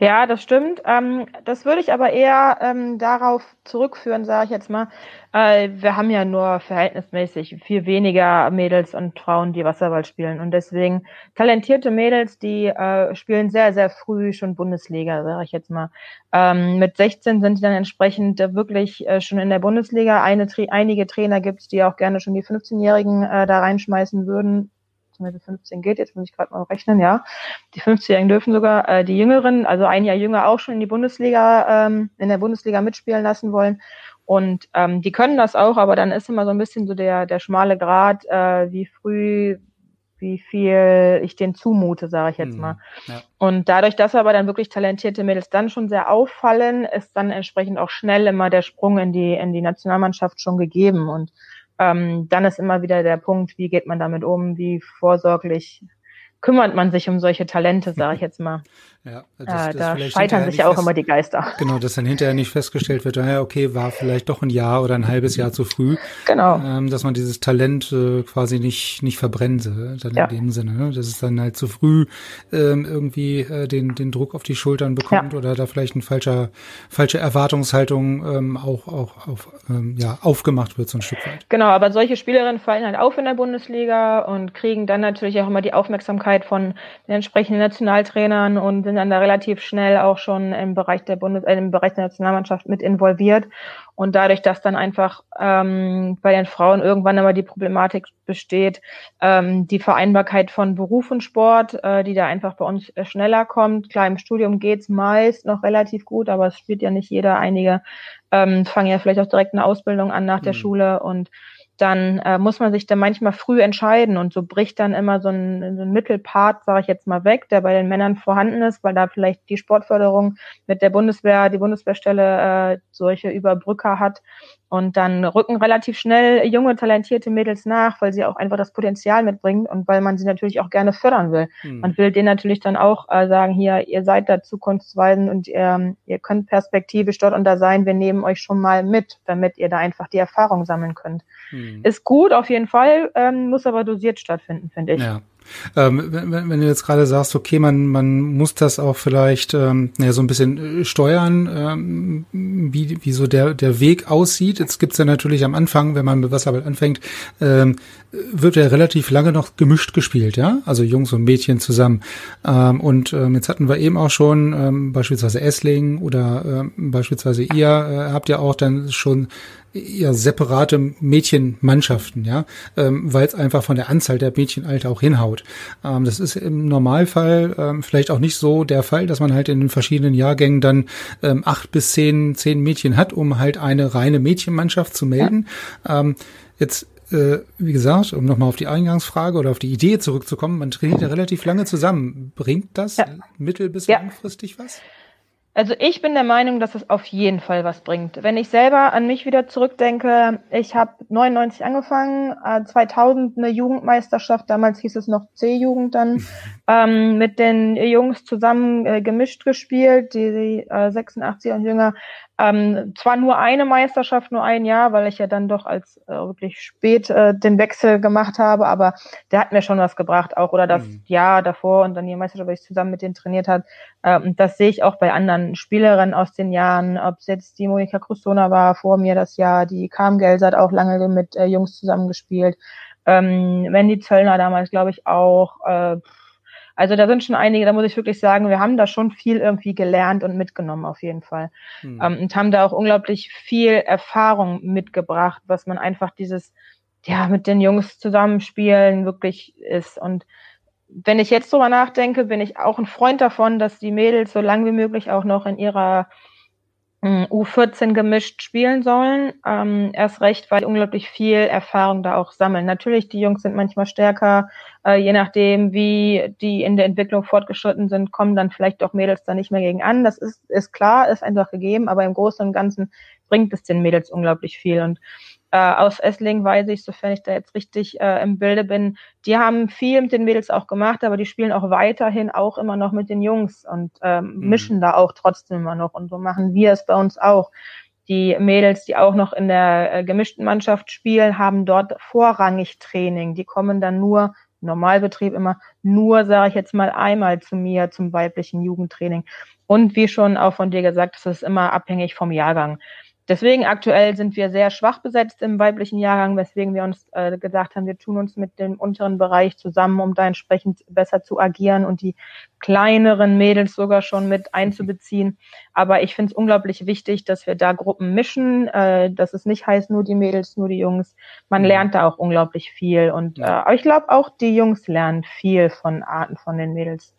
Ja, das stimmt. Ähm, das würde ich aber eher ähm, darauf zurückführen, sage ich jetzt mal. Äh, wir haben ja nur verhältnismäßig viel weniger Mädels und Frauen, die Wasserball spielen. Und deswegen talentierte Mädels, die äh, spielen sehr, sehr früh schon Bundesliga, sage ich jetzt mal. Ähm, mit 16 sind die dann entsprechend äh, wirklich äh, schon in der Bundesliga. Eine, einige Trainer gibt es, die auch gerne schon die 15-Jährigen äh, da reinschmeißen würden beziehungsweise 15 geht, jetzt muss ich gerade mal rechnen, ja. Die 15-Jährigen dürfen sogar äh, die Jüngeren, also ein Jahr jünger auch schon in die Bundesliga, ähm, in der Bundesliga mitspielen lassen wollen. Und ähm, die können das auch, aber dann ist immer so ein bisschen so der, der schmale Grad, äh, wie früh wie viel ich denen zumute, sage ich jetzt mhm. mal. Ja. Und dadurch, dass aber dann wirklich talentierte Mädels dann schon sehr auffallen, ist dann entsprechend auch schnell immer der Sprung in die, in die Nationalmannschaft schon gegeben. Und ähm, dann ist immer wieder der Punkt, wie geht man damit um, wie vorsorglich kümmert man sich um solche Talente, sage ich jetzt mal. Ja, das, äh, da scheitern sich ja auch immer die Geister. Genau, dass dann hinterher nicht festgestellt wird, ja, okay, war vielleicht doch ein Jahr oder ein halbes Jahr zu früh. Genau. Ähm, dass man dieses Talent äh, quasi nicht nicht verbrennte, dann ja. in dem Sinne, ne? dass es dann halt zu früh ähm, irgendwie äh, den den Druck auf die Schultern bekommt ja. oder da vielleicht ein falscher falsche Erwartungshaltung ähm, auch auch auf, ähm, ja aufgemacht wird so ein Stück weit. Genau, aber solche Spielerinnen fallen halt auf in der Bundesliga und kriegen dann natürlich auch immer die Aufmerksamkeit von den entsprechenden Nationaltrainern und sind dann da relativ schnell auch schon im Bereich der Bundes äh, im Bereich der Nationalmannschaft mit involviert. Und dadurch, dass dann einfach ähm, bei den Frauen irgendwann immer die Problematik besteht, ähm, die Vereinbarkeit von Beruf und Sport, äh, die da einfach bei uns äh, schneller kommt. Klar, im Studium geht's meist noch relativ gut, aber es spielt ja nicht jeder. Einige ähm, fangen ja vielleicht auch direkt eine Ausbildung an nach der mhm. Schule und dann äh, muss man sich dann manchmal früh entscheiden und so bricht dann immer so ein, so ein Mittelpart, sage ich jetzt mal, weg, der bei den Männern vorhanden ist, weil da vielleicht die Sportförderung mit der Bundeswehr, die Bundeswehrstelle äh, solche Überbrücker hat und dann rücken relativ schnell junge, talentierte Mädels nach, weil sie auch einfach das Potenzial mitbringen und weil man sie natürlich auch gerne fördern will. Hm. Man will denen natürlich dann auch äh, sagen, hier, ihr seid da zukunftsweisend und ihr, ihr könnt perspektivisch dort und da sein, wir nehmen euch schon mal mit, damit ihr da einfach die Erfahrung sammeln könnt. Hm. Ist gut auf jeden Fall, ähm, muss aber dosiert stattfinden, finde ich. Ja. Ähm, wenn, wenn, du jetzt gerade sagst, okay, man, man muss das auch vielleicht ähm, ja, so ein bisschen äh, steuern, ähm, wie, wie so der, der Weg aussieht. Jetzt gibt's ja natürlich am Anfang, wenn man mit Wasserball anfängt, ähm, wird ja relativ lange noch gemischt gespielt, ja, also Jungs und Mädchen zusammen. Ähm, und ähm, jetzt hatten wir eben auch schon ähm, beispielsweise Essling oder ähm, beispielsweise ihr äh, habt ja auch dann schon ja separate Mädchenmannschaften, ja, ähm, weil es einfach von der Anzahl der Mädchen halt auch hinhaut. Ähm, das ist im Normalfall ähm, vielleicht auch nicht so der Fall, dass man halt in den verschiedenen Jahrgängen dann ähm, acht bis zehn, zehn Mädchen hat, um halt eine reine Mädchenmannschaft zu melden. Ja. Ähm, jetzt äh, wie gesagt, um nochmal auf die Eingangsfrage oder auf die Idee zurückzukommen, man trainiert ja relativ lange zusammen. Bringt das ja. mittel- bis ja. langfristig was? Also ich bin der Meinung, dass es auf jeden Fall was bringt. Wenn ich selber an mich wieder zurückdenke, ich habe 99 angefangen, äh, 2000 eine Jugendmeisterschaft, damals hieß es noch C-Jugend dann, ähm, mit den Jungs zusammen äh, gemischt gespielt, die, die äh, 86 und jünger. Ähm, zwar nur eine Meisterschaft, nur ein Jahr, weil ich ja dann doch als äh, wirklich spät äh, den Wechsel gemacht habe, aber der hat mir schon was gebracht, auch oder das mhm. Jahr davor und dann die Meisterschaft, weil ich zusammen mit denen trainiert hat. Ähm, das sehe ich auch bei anderen Spielerinnen aus den Jahren, ob es jetzt die Monika Krustona war vor mir das Jahr, die Kam Gels hat auch lange mit äh, Jungs zusammengespielt. Ähm, Wendy Zöllner damals, glaube ich, auch. Äh, also da sind schon einige, da muss ich wirklich sagen, wir haben da schon viel irgendwie gelernt und mitgenommen auf jeden Fall. Hm. Ähm, und haben da auch unglaublich viel Erfahrung mitgebracht, was man einfach dieses, ja, mit den Jungs zusammenspielen wirklich ist. Und wenn ich jetzt drüber nachdenke, bin ich auch ein Freund davon, dass die Mädels so lang wie möglich auch noch in ihrer U14 gemischt spielen sollen. Ähm, erst recht, weil unglaublich viel Erfahrung da auch sammeln. Natürlich, die Jungs sind manchmal stärker, äh, je nachdem, wie die in der Entwicklung fortgeschritten sind, kommen dann vielleicht auch Mädels da nicht mehr gegen an. Das ist, ist klar, ist einfach gegeben, aber im Großen und Ganzen bringt es den Mädels unglaublich viel. Und äh, aus Essling weiß ich, sofern ich da jetzt richtig äh, im Bilde bin, die haben viel mit den Mädels auch gemacht, aber die spielen auch weiterhin auch immer noch mit den Jungs und ähm, mhm. mischen da auch trotzdem immer noch. Und so machen wir es bei uns auch. Die Mädels, die auch noch in der äh, gemischten Mannschaft spielen, haben dort vorrangig Training. Die kommen dann nur Normalbetrieb immer nur, sage ich jetzt mal, einmal zu mir zum weiblichen Jugendtraining. Und wie schon auch von dir gesagt, das ist immer abhängig vom Jahrgang. Deswegen aktuell sind wir sehr schwach besetzt im weiblichen Jahrgang, weswegen wir uns äh, gesagt haben, wir tun uns mit dem unteren Bereich zusammen, um da entsprechend besser zu agieren und die kleineren Mädels sogar schon mit einzubeziehen. Aber ich finde es unglaublich wichtig, dass wir da Gruppen mischen, äh, dass es nicht heißt nur die Mädels, nur die Jungs. Man mhm. lernt da auch unglaublich viel und äh, aber ich glaube auch die Jungs lernen viel von Arten von den Mädels.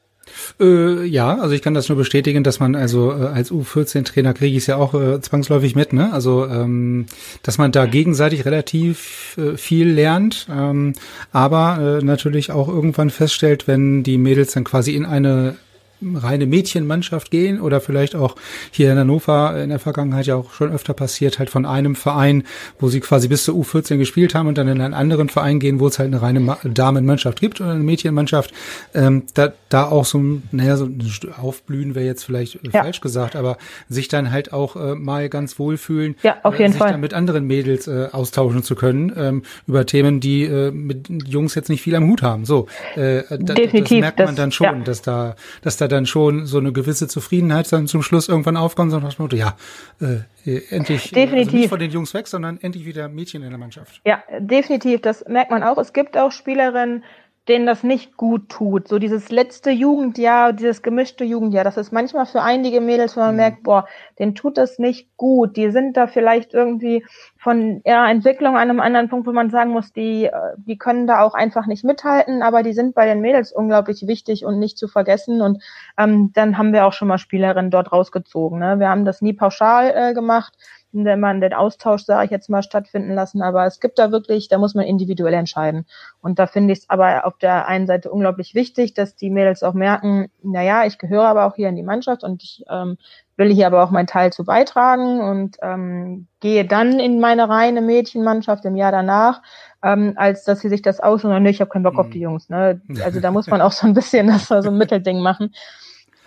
Äh, ja, also ich kann das nur bestätigen, dass man also äh, als U14-Trainer kriege ich es ja auch äh, zwangsläufig mit, ne? Also ähm, dass man da gegenseitig relativ äh, viel lernt, ähm, aber äh, natürlich auch irgendwann feststellt, wenn die Mädels dann quasi in eine reine Mädchenmannschaft gehen oder vielleicht auch hier in Hannover in der Vergangenheit ja auch schon öfter passiert, halt von einem Verein, wo sie quasi bis zur U14 gespielt haben und dann in einen anderen Verein gehen, wo es halt eine reine Damenmannschaft gibt oder eine Mädchenmannschaft, ähm, da, da auch so, naja, so aufblühen wäre jetzt vielleicht ja. falsch gesagt, aber sich dann halt auch äh, mal ganz wohlfühlen, ja, auf jeden äh, sich Fall. dann mit anderen Mädels äh, austauschen zu können ähm, über Themen, die äh, mit Jungs jetzt nicht viel am Hut haben. So, äh, da, Definitiv, das merkt man dann schon, ja. dass da, dass da dann schon so eine gewisse Zufriedenheit dann zum Schluss irgendwann aufkommt und sagt, ja, äh, endlich definitiv. Also nicht von den Jungs weg, sondern endlich wieder Mädchen in der Mannschaft. Ja, definitiv. Das merkt man auch. Es gibt auch Spielerinnen, denen das nicht gut tut. So dieses letzte Jugendjahr, dieses gemischte Jugendjahr, das ist manchmal für einige Mädels, wo man mhm. merkt, boah, denen tut das nicht gut. Die sind da vielleicht irgendwie von ihrer Entwicklung an einem anderen Punkt, wo man sagen muss, die, äh, die können da auch einfach nicht mithalten, aber die sind bei den Mädels unglaublich wichtig und nicht zu vergessen. Und ähm, dann haben wir auch schon mal Spielerinnen dort rausgezogen. Ne? Wir haben das nie pauschal äh, gemacht wenn man den Austausch, sage ich jetzt mal, stattfinden lassen. Aber es gibt da wirklich, da muss man individuell entscheiden. Und da finde ich es aber auf der einen Seite unglaublich wichtig, dass die Mädels auch merken, na ja, ich gehöre aber auch hier in die Mannschaft und ich ähm, will hier aber auch meinen Teil zu beitragen und ähm, gehe dann in meine reine Mädchenmannschaft im Jahr danach, ähm, als dass sie sich das aus und nee, ich habe keinen Bock mhm. auf die Jungs. Ne? Also da muss man auch so ein bisschen das so ein Mittelding machen.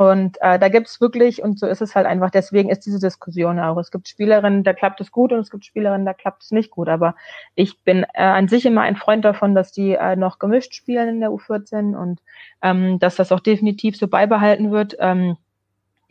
Und äh, da gibt's wirklich, und so ist es halt einfach, deswegen ist diese Diskussion auch. Es gibt Spielerinnen, da klappt es gut und es gibt Spielerinnen, da klappt es nicht gut. Aber ich bin äh, an sich immer ein Freund davon, dass die äh, noch gemischt spielen in der U14 und ähm, dass das auch definitiv so beibehalten wird. Ähm,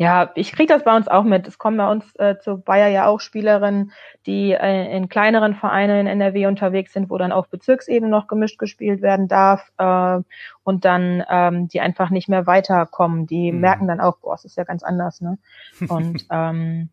ja, ich kriege das bei uns auch mit. Es kommen bei uns äh, zu Bayer ja auch Spielerinnen, die äh, in kleineren Vereinen in NRW unterwegs sind, wo dann auf Bezirksebene noch gemischt gespielt werden darf äh, und dann ähm, die einfach nicht mehr weiterkommen. Die mhm. merken dann auch, boah, es ist ja ganz anders. Ne? Und ähm,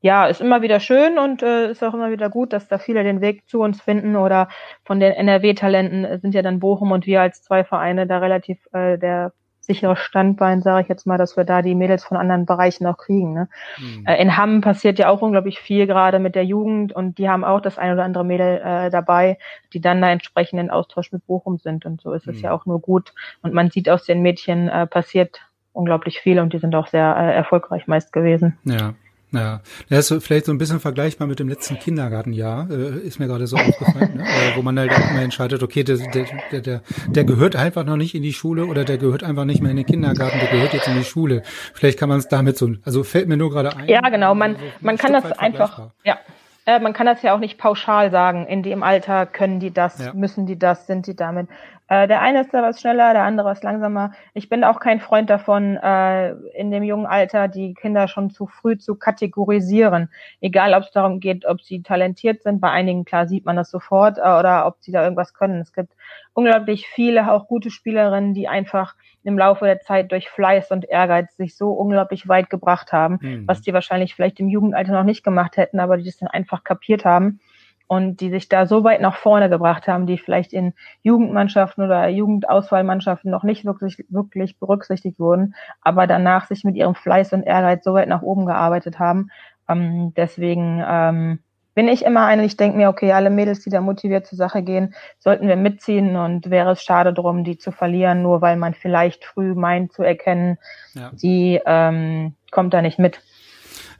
ja, ist immer wieder schön und äh, ist auch immer wieder gut, dass da viele den Weg zu uns finden oder von den NRW-Talenten sind ja dann Bochum und wir als zwei Vereine da relativ äh, der sicheres Standbein, sage ich jetzt mal, dass wir da die Mädels von anderen Bereichen auch kriegen. Ne? Mhm. Äh, in Hamm passiert ja auch unglaublich viel gerade mit der Jugend und die haben auch das ein oder andere Mädel äh, dabei, die dann da entsprechend in Austausch mit Bochum sind und so ist mhm. es ja auch nur gut. Und man sieht aus den Mädchen äh, passiert unglaublich viel und die sind auch sehr äh, erfolgreich meist gewesen. Ja, ja, das ist vielleicht so ein bisschen vergleichbar mit dem letzten Kindergartenjahr, äh, ist mir gerade so aufgefallen, ne? äh, wo man halt auch immer entscheidet, okay, der, der, der, der gehört einfach noch nicht in die Schule oder der gehört einfach nicht mehr in den Kindergarten, der gehört jetzt in die Schule. Vielleicht kann man es damit so, also fällt mir nur gerade ein. Ja, genau, man, also man kann das einfach, ja, äh, man kann das ja auch nicht pauschal sagen, in dem Alter können die das, ja. müssen die das, sind die damit. Äh, der eine ist da was schneller, der andere was langsamer. Ich bin auch kein Freund davon, äh, in dem jungen Alter die Kinder schon zu früh zu kategorisieren. Egal, ob es darum geht, ob sie talentiert sind. Bei einigen, klar, sieht man das sofort, äh, oder ob sie da irgendwas können. Es gibt unglaublich viele, auch gute Spielerinnen, die einfach im Laufe der Zeit durch Fleiß und Ehrgeiz sich so unglaublich weit gebracht haben, mhm. was die wahrscheinlich vielleicht im Jugendalter noch nicht gemacht hätten, aber die das dann einfach kapiert haben und die sich da so weit nach vorne gebracht haben, die vielleicht in Jugendmannschaften oder Jugendauswahlmannschaften noch nicht wirklich, wirklich berücksichtigt wurden, aber danach sich mit ihrem Fleiß und Ehrgeiz so weit nach oben gearbeitet haben. Ähm, deswegen ähm, bin ich immer eine, ich denke mir, okay, alle Mädels, die da motiviert zur Sache gehen, sollten wir mitziehen und wäre es schade drum, die zu verlieren, nur weil man vielleicht früh meint zu erkennen, ja. die ähm, kommt da nicht mit.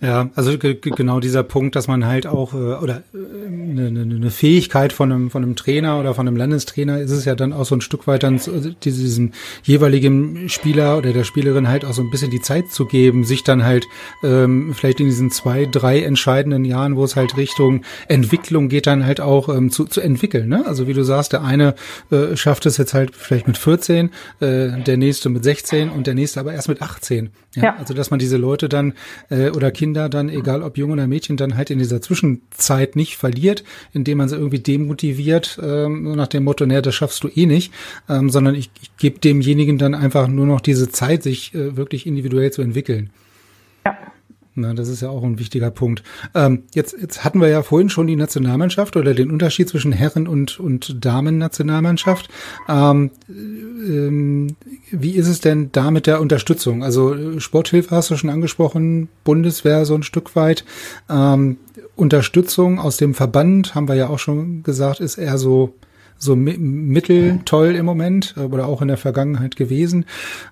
Ja, also genau dieser Punkt, dass man halt auch äh, oder eine, äh, eine Fähigkeit von einem von einem Trainer oder von einem Landestrainer ist es ja dann auch so ein Stück weit dann also diesem jeweiligen Spieler oder der Spielerin halt auch so ein bisschen die Zeit zu geben, sich dann halt ähm, vielleicht in diesen zwei, drei entscheidenden Jahren, wo es halt Richtung Entwicklung geht, dann halt auch ähm, zu, zu entwickeln. Ne? Also wie du sagst, der eine äh, schafft es jetzt halt vielleicht mit 14, äh, der nächste mit 16 und der nächste aber erst mit 18. Ja? ja. Also dass man diese Leute dann äh, oder Kinder Kinder dann, egal ob Junge oder Mädchen, dann halt in dieser Zwischenzeit nicht verliert, indem man sie irgendwie demotiviert, ähm, nach dem Motto, naja, das schaffst du eh nicht, ähm, sondern ich, ich gebe demjenigen dann einfach nur noch diese Zeit, sich äh, wirklich individuell zu entwickeln. Ja, Na, das ist ja auch ein wichtiger Punkt. Ähm, jetzt, jetzt hatten wir ja vorhin schon die Nationalmannschaft oder den Unterschied zwischen Herren- und, und Damen-Nationalmannschaft. Ähm, ähm, wie ist es denn da mit der Unterstützung? Also Sporthilfe hast du schon angesprochen, Bundeswehr so ein Stück weit. Ähm, Unterstützung aus dem Verband, haben wir ja auch schon gesagt, ist eher so so mitteltoll im Moment äh, oder auch in der Vergangenheit gewesen.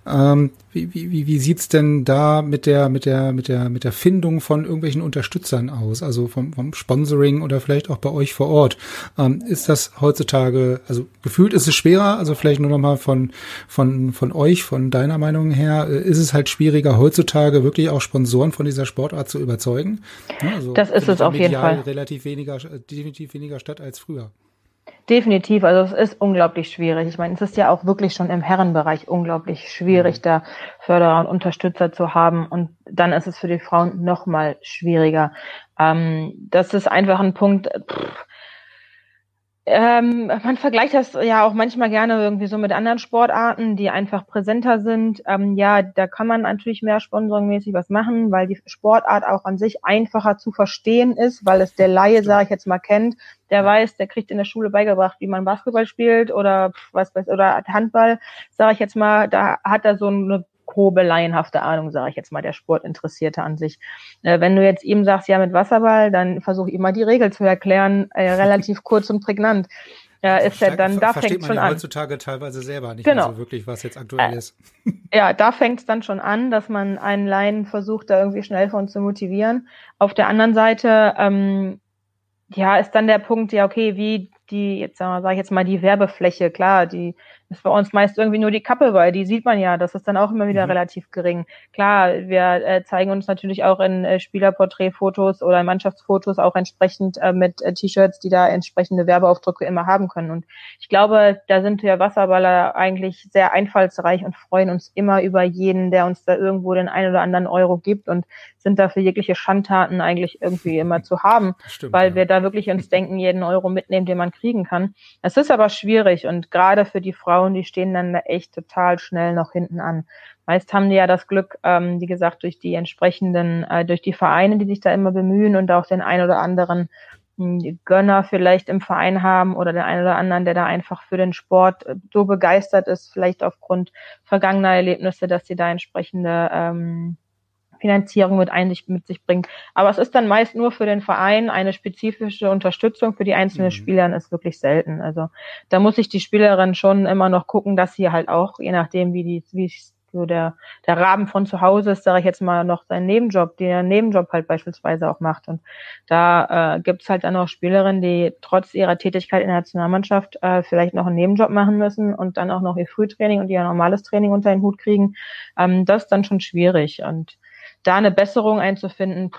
Ähm, wie, wie, wie sieht's denn da mit der, mit der, mit der, mit der Findung von irgendwelchen Unterstützern aus? Also vom, vom Sponsoring oder vielleicht auch bei euch vor Ort? Ähm, ist das heutzutage, also gefühlt ist es schwerer, also vielleicht nur nochmal von, von, von euch, von deiner Meinung her, äh, ist es halt schwieriger heutzutage wirklich auch Sponsoren von dieser Sportart zu überzeugen? Also das ist es auf jeden Fall. relativ weniger, definitiv weniger statt als früher. Definitiv, also es ist unglaublich schwierig. Ich meine, es ist ja auch wirklich schon im Herrenbereich unglaublich schwierig, mhm. da Förderer und Unterstützer zu haben. Und dann ist es für die Frauen noch mal schwieriger. Ähm, das ist einfach ein Punkt. Pff, ähm, man vergleicht das ja auch manchmal gerne irgendwie so mit anderen Sportarten, die einfach präsenter sind. Ähm, ja, da kann man natürlich mehr sponsoringmäßig was machen, weil die Sportart auch an sich einfacher zu verstehen ist, weil es der Laie, sage ich jetzt mal, kennt. Der weiß, der kriegt in der Schule beigebracht, wie man Basketball spielt oder was weiß oder Handball, sage ich jetzt mal. Da hat er so eine grobe laienhafte Ahnung, sage ich jetzt mal, der Sportinteressierte an sich. Äh, wenn du jetzt ihm sagst, ja, mit Wasserball, dann versuch ihm mal die Regel zu erklären, äh, relativ kurz und prägnant. Ja, ist ja dann, da fängt schon an. heutzutage teilweise selber nicht genau. so wirklich, was jetzt aktuell äh, ist. Ja, da fängt es dann schon an, dass man einen Laien versucht, da irgendwie schnell von zu motivieren. Auf der anderen Seite, ähm, ja, ist dann der Punkt, ja, okay, wie die, jetzt sage ich jetzt mal, die Werbefläche, klar, die ist bei uns meist irgendwie nur die Kappe, weil die sieht man ja, das ist dann auch immer wieder mhm. relativ gering. Klar, wir äh, zeigen uns natürlich auch in äh, Spielerporträtfotos oder in Mannschaftsfotos auch entsprechend äh, mit äh, T-Shirts, die da entsprechende Werbeaufdrücke immer haben können. Und ich glaube, da sind wir Wasserballer eigentlich sehr einfallsreich und freuen uns immer über jeden, der uns da irgendwo den ein oder anderen Euro gibt und sind da für jegliche Schandtaten eigentlich irgendwie immer zu haben, Stimmt, weil ja. wir da wirklich uns denken, jeden Euro mitnehmen, den man kriegen kann. Es ist aber schwierig und gerade für die Frau Frauen, die stehen dann echt total schnell noch hinten an. Meist haben die ja das Glück, ähm, wie gesagt, durch die entsprechenden, äh, durch die Vereine, die sich da immer bemühen und auch den ein oder anderen hm, Gönner vielleicht im Verein haben oder den einen oder anderen, der da einfach für den Sport äh, so begeistert ist, vielleicht aufgrund vergangener Erlebnisse, dass sie da entsprechende ähm, Finanzierung mit, ein, mit sich bringt. Aber es ist dann meist nur für den Verein eine spezifische Unterstützung für die einzelnen mhm. Spieler ist wirklich selten. Also da muss sich die Spielerin schon immer noch gucken, dass sie halt auch, je nachdem, wie die, wie so der, der Rahmen von zu Hause ist, sage ich jetzt mal, noch seinen Nebenjob, den er Nebenjob halt beispielsweise auch macht. Und da äh, gibt es halt dann auch Spielerinnen, die trotz ihrer Tätigkeit in der Nationalmannschaft äh, vielleicht noch einen Nebenjob machen müssen und dann auch noch ihr Frühtraining und ihr normales Training unter den Hut kriegen. Ähm, das ist dann schon schwierig. Und da eine Besserung einzufinden,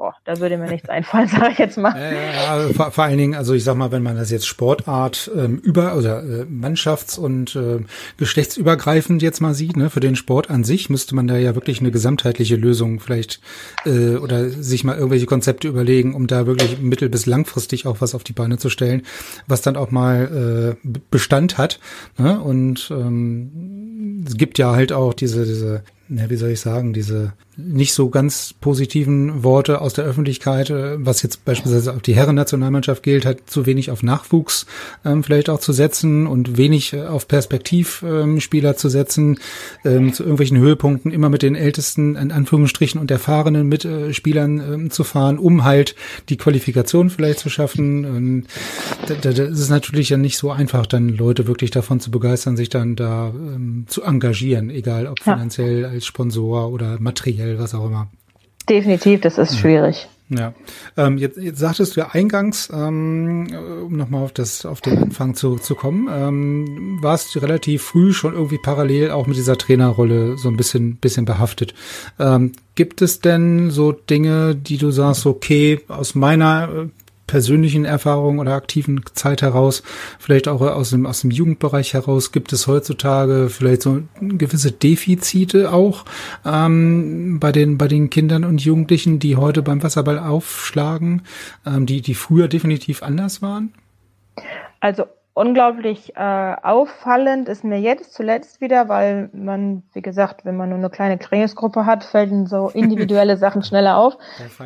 boah, da würde mir nichts einfallen, sage ich jetzt mal. Ja, vor, vor, allen Dingen, also ich sag mal, wenn man das jetzt Sportart ähm, über oder äh, Mannschafts- und äh, geschlechtsübergreifend jetzt mal sieht, ne, für den Sport an sich müsste man da ja wirklich eine gesamtheitliche Lösung vielleicht äh, oder sich mal irgendwelche Konzepte überlegen, um da wirklich mittel- bis langfristig auch was auf die Beine zu stellen, was dann auch mal äh, Bestand hat. Ne? Und ähm, es gibt ja halt auch diese, diese ja, wie soll ich sagen, diese nicht so ganz positiven Worte aus der Öffentlichkeit, äh, was jetzt beispielsweise auf die Herren-Nationalmannschaft gilt, hat zu wenig auf Nachwuchs ähm, vielleicht auch zu setzen und wenig äh, auf Perspektivspieler ähm, zu setzen, ähm, zu irgendwelchen Höhepunkten immer mit den ältesten, in Anführungsstrichen, und erfahrenen Mitspielern äh, ähm, zu fahren, um halt die Qualifikation vielleicht zu schaffen. Und da, da, das ist natürlich ja nicht so einfach, dann Leute wirklich davon zu begeistern, sich dann da ähm, zu engagieren, egal ob finanziell als Sponsor oder materiell was auch immer. Definitiv, das ist schwierig. Ja, ähm, jetzt, jetzt sagtest du ja eingangs, ähm, um nochmal auf das auf den Anfang zu, zu kommen, ähm, warst du relativ früh schon irgendwie parallel auch mit dieser Trainerrolle so ein bisschen bisschen behaftet. Ähm, gibt es denn so Dinge, die du sagst, okay, aus meiner äh, persönlichen Erfahrungen oder aktiven Zeit heraus, vielleicht auch aus dem, aus dem Jugendbereich heraus, gibt es heutzutage vielleicht so gewisse Defizite auch ähm, bei, den, bei den Kindern und Jugendlichen, die heute beim Wasserball aufschlagen, ähm, die, die früher definitiv anders waren? Also unglaublich äh, auffallend ist mir jetzt zuletzt wieder, weil man, wie gesagt, wenn man nur eine kleine Trainingsgruppe hat, fällen so individuelle Sachen schneller auf,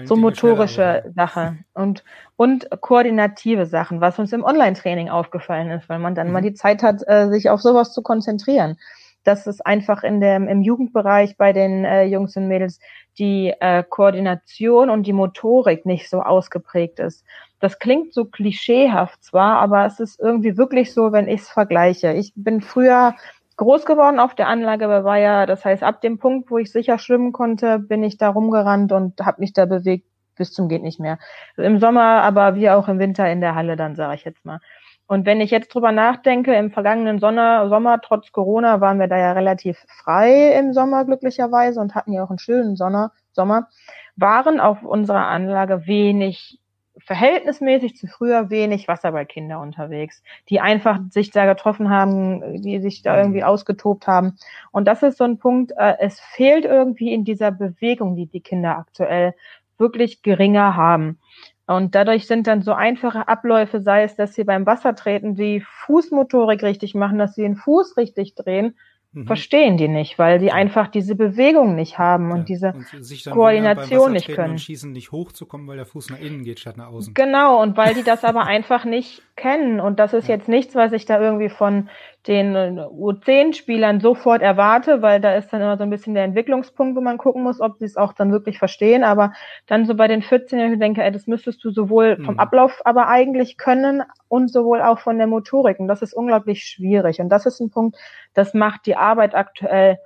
so motorische Sachen und und koordinative Sachen, was uns im Online-Training aufgefallen ist, weil man dann mhm. mal die Zeit hat, äh, sich auf sowas zu konzentrieren dass es einfach in dem, im Jugendbereich bei den äh, Jungs und Mädels die äh, Koordination und die Motorik nicht so ausgeprägt ist. Das klingt so klischeehaft zwar, aber es ist irgendwie wirklich so, wenn ich es vergleiche. Ich bin früher groß geworden auf der Anlage bei Weiher. Das heißt, ab dem Punkt, wo ich sicher schwimmen konnte, bin ich da rumgerannt und habe mich da bewegt bis zum geht nicht mehr. Im Sommer, aber wie auch im Winter in der Halle, dann sage ich jetzt mal. Und wenn ich jetzt drüber nachdenke, im vergangenen Sommer, Sommer, trotz Corona, waren wir da ja relativ frei im Sommer glücklicherweise und hatten ja auch einen schönen Sommer, Sommer waren auf unserer Anlage wenig, verhältnismäßig zu früher wenig Wasserballkinder unterwegs, die einfach sich da getroffen haben, die sich da irgendwie mhm. ausgetobt haben. Und das ist so ein Punkt, äh, es fehlt irgendwie in dieser Bewegung, die die Kinder aktuell wirklich geringer haben. Und dadurch sind dann so einfache Abläufe, sei es, dass sie beim Wassertreten die Fußmotorik richtig machen, dass sie den Fuß richtig drehen, mhm. verstehen die nicht, weil sie einfach diese Bewegung nicht haben und ja. diese und Koordination nicht können. Und schießen nicht hochzukommen, weil der Fuß nach innen geht statt nach außen. Genau, und weil die das aber einfach nicht kennen. Und das ist ja. jetzt nichts, was ich da irgendwie von den U10-Spielern sofort erwarte, weil da ist dann immer so ein bisschen der Entwicklungspunkt, wo man gucken muss, ob sie es auch dann wirklich verstehen. Aber dann so bei den 14-Jährigen denke, ey, das müsstest du sowohl vom mhm. Ablauf aber eigentlich können und sowohl auch von der Motorik. Und das ist unglaublich schwierig. Und das ist ein Punkt, das macht die Arbeit aktuell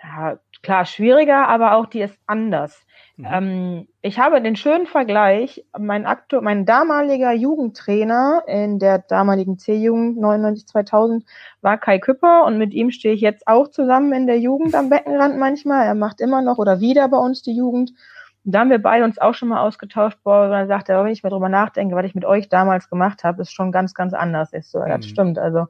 ja, klar schwieriger, aber auch die ist anders. Mhm. Ähm, ich habe den schönen Vergleich, mein, aktu mein damaliger Jugendtrainer in der damaligen C-Jugend 99-2000 war Kai Küpper und mit ihm stehe ich jetzt auch zusammen in der Jugend am Beckenrand manchmal. Er macht immer noch oder wieder bei uns die Jugend. Und da haben wir beide uns auch schon mal ausgetauscht, boah, dann sagt er, wenn ich mal drüber nachdenke, was ich mit euch damals gemacht habe, ist schon ganz, ganz anders. Ist so, mhm. das stimmt. Also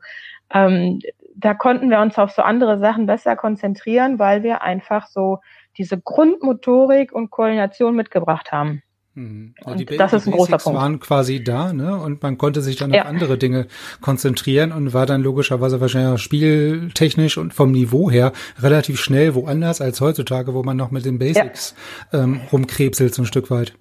ähm, da konnten wir uns auf so andere Sachen besser konzentrieren, weil wir einfach so diese Grundmotorik und Koordination mitgebracht haben. Mhm. Also die das ist ein großer Punkt. waren quasi da, ne? Und man konnte sich dann ja. auf andere Dinge konzentrieren und war dann logischerweise wahrscheinlich auch spieltechnisch und vom Niveau her relativ schnell woanders als heutzutage, wo man noch mit den Basics ja. ähm, rumkrebselt so ein Stück weit.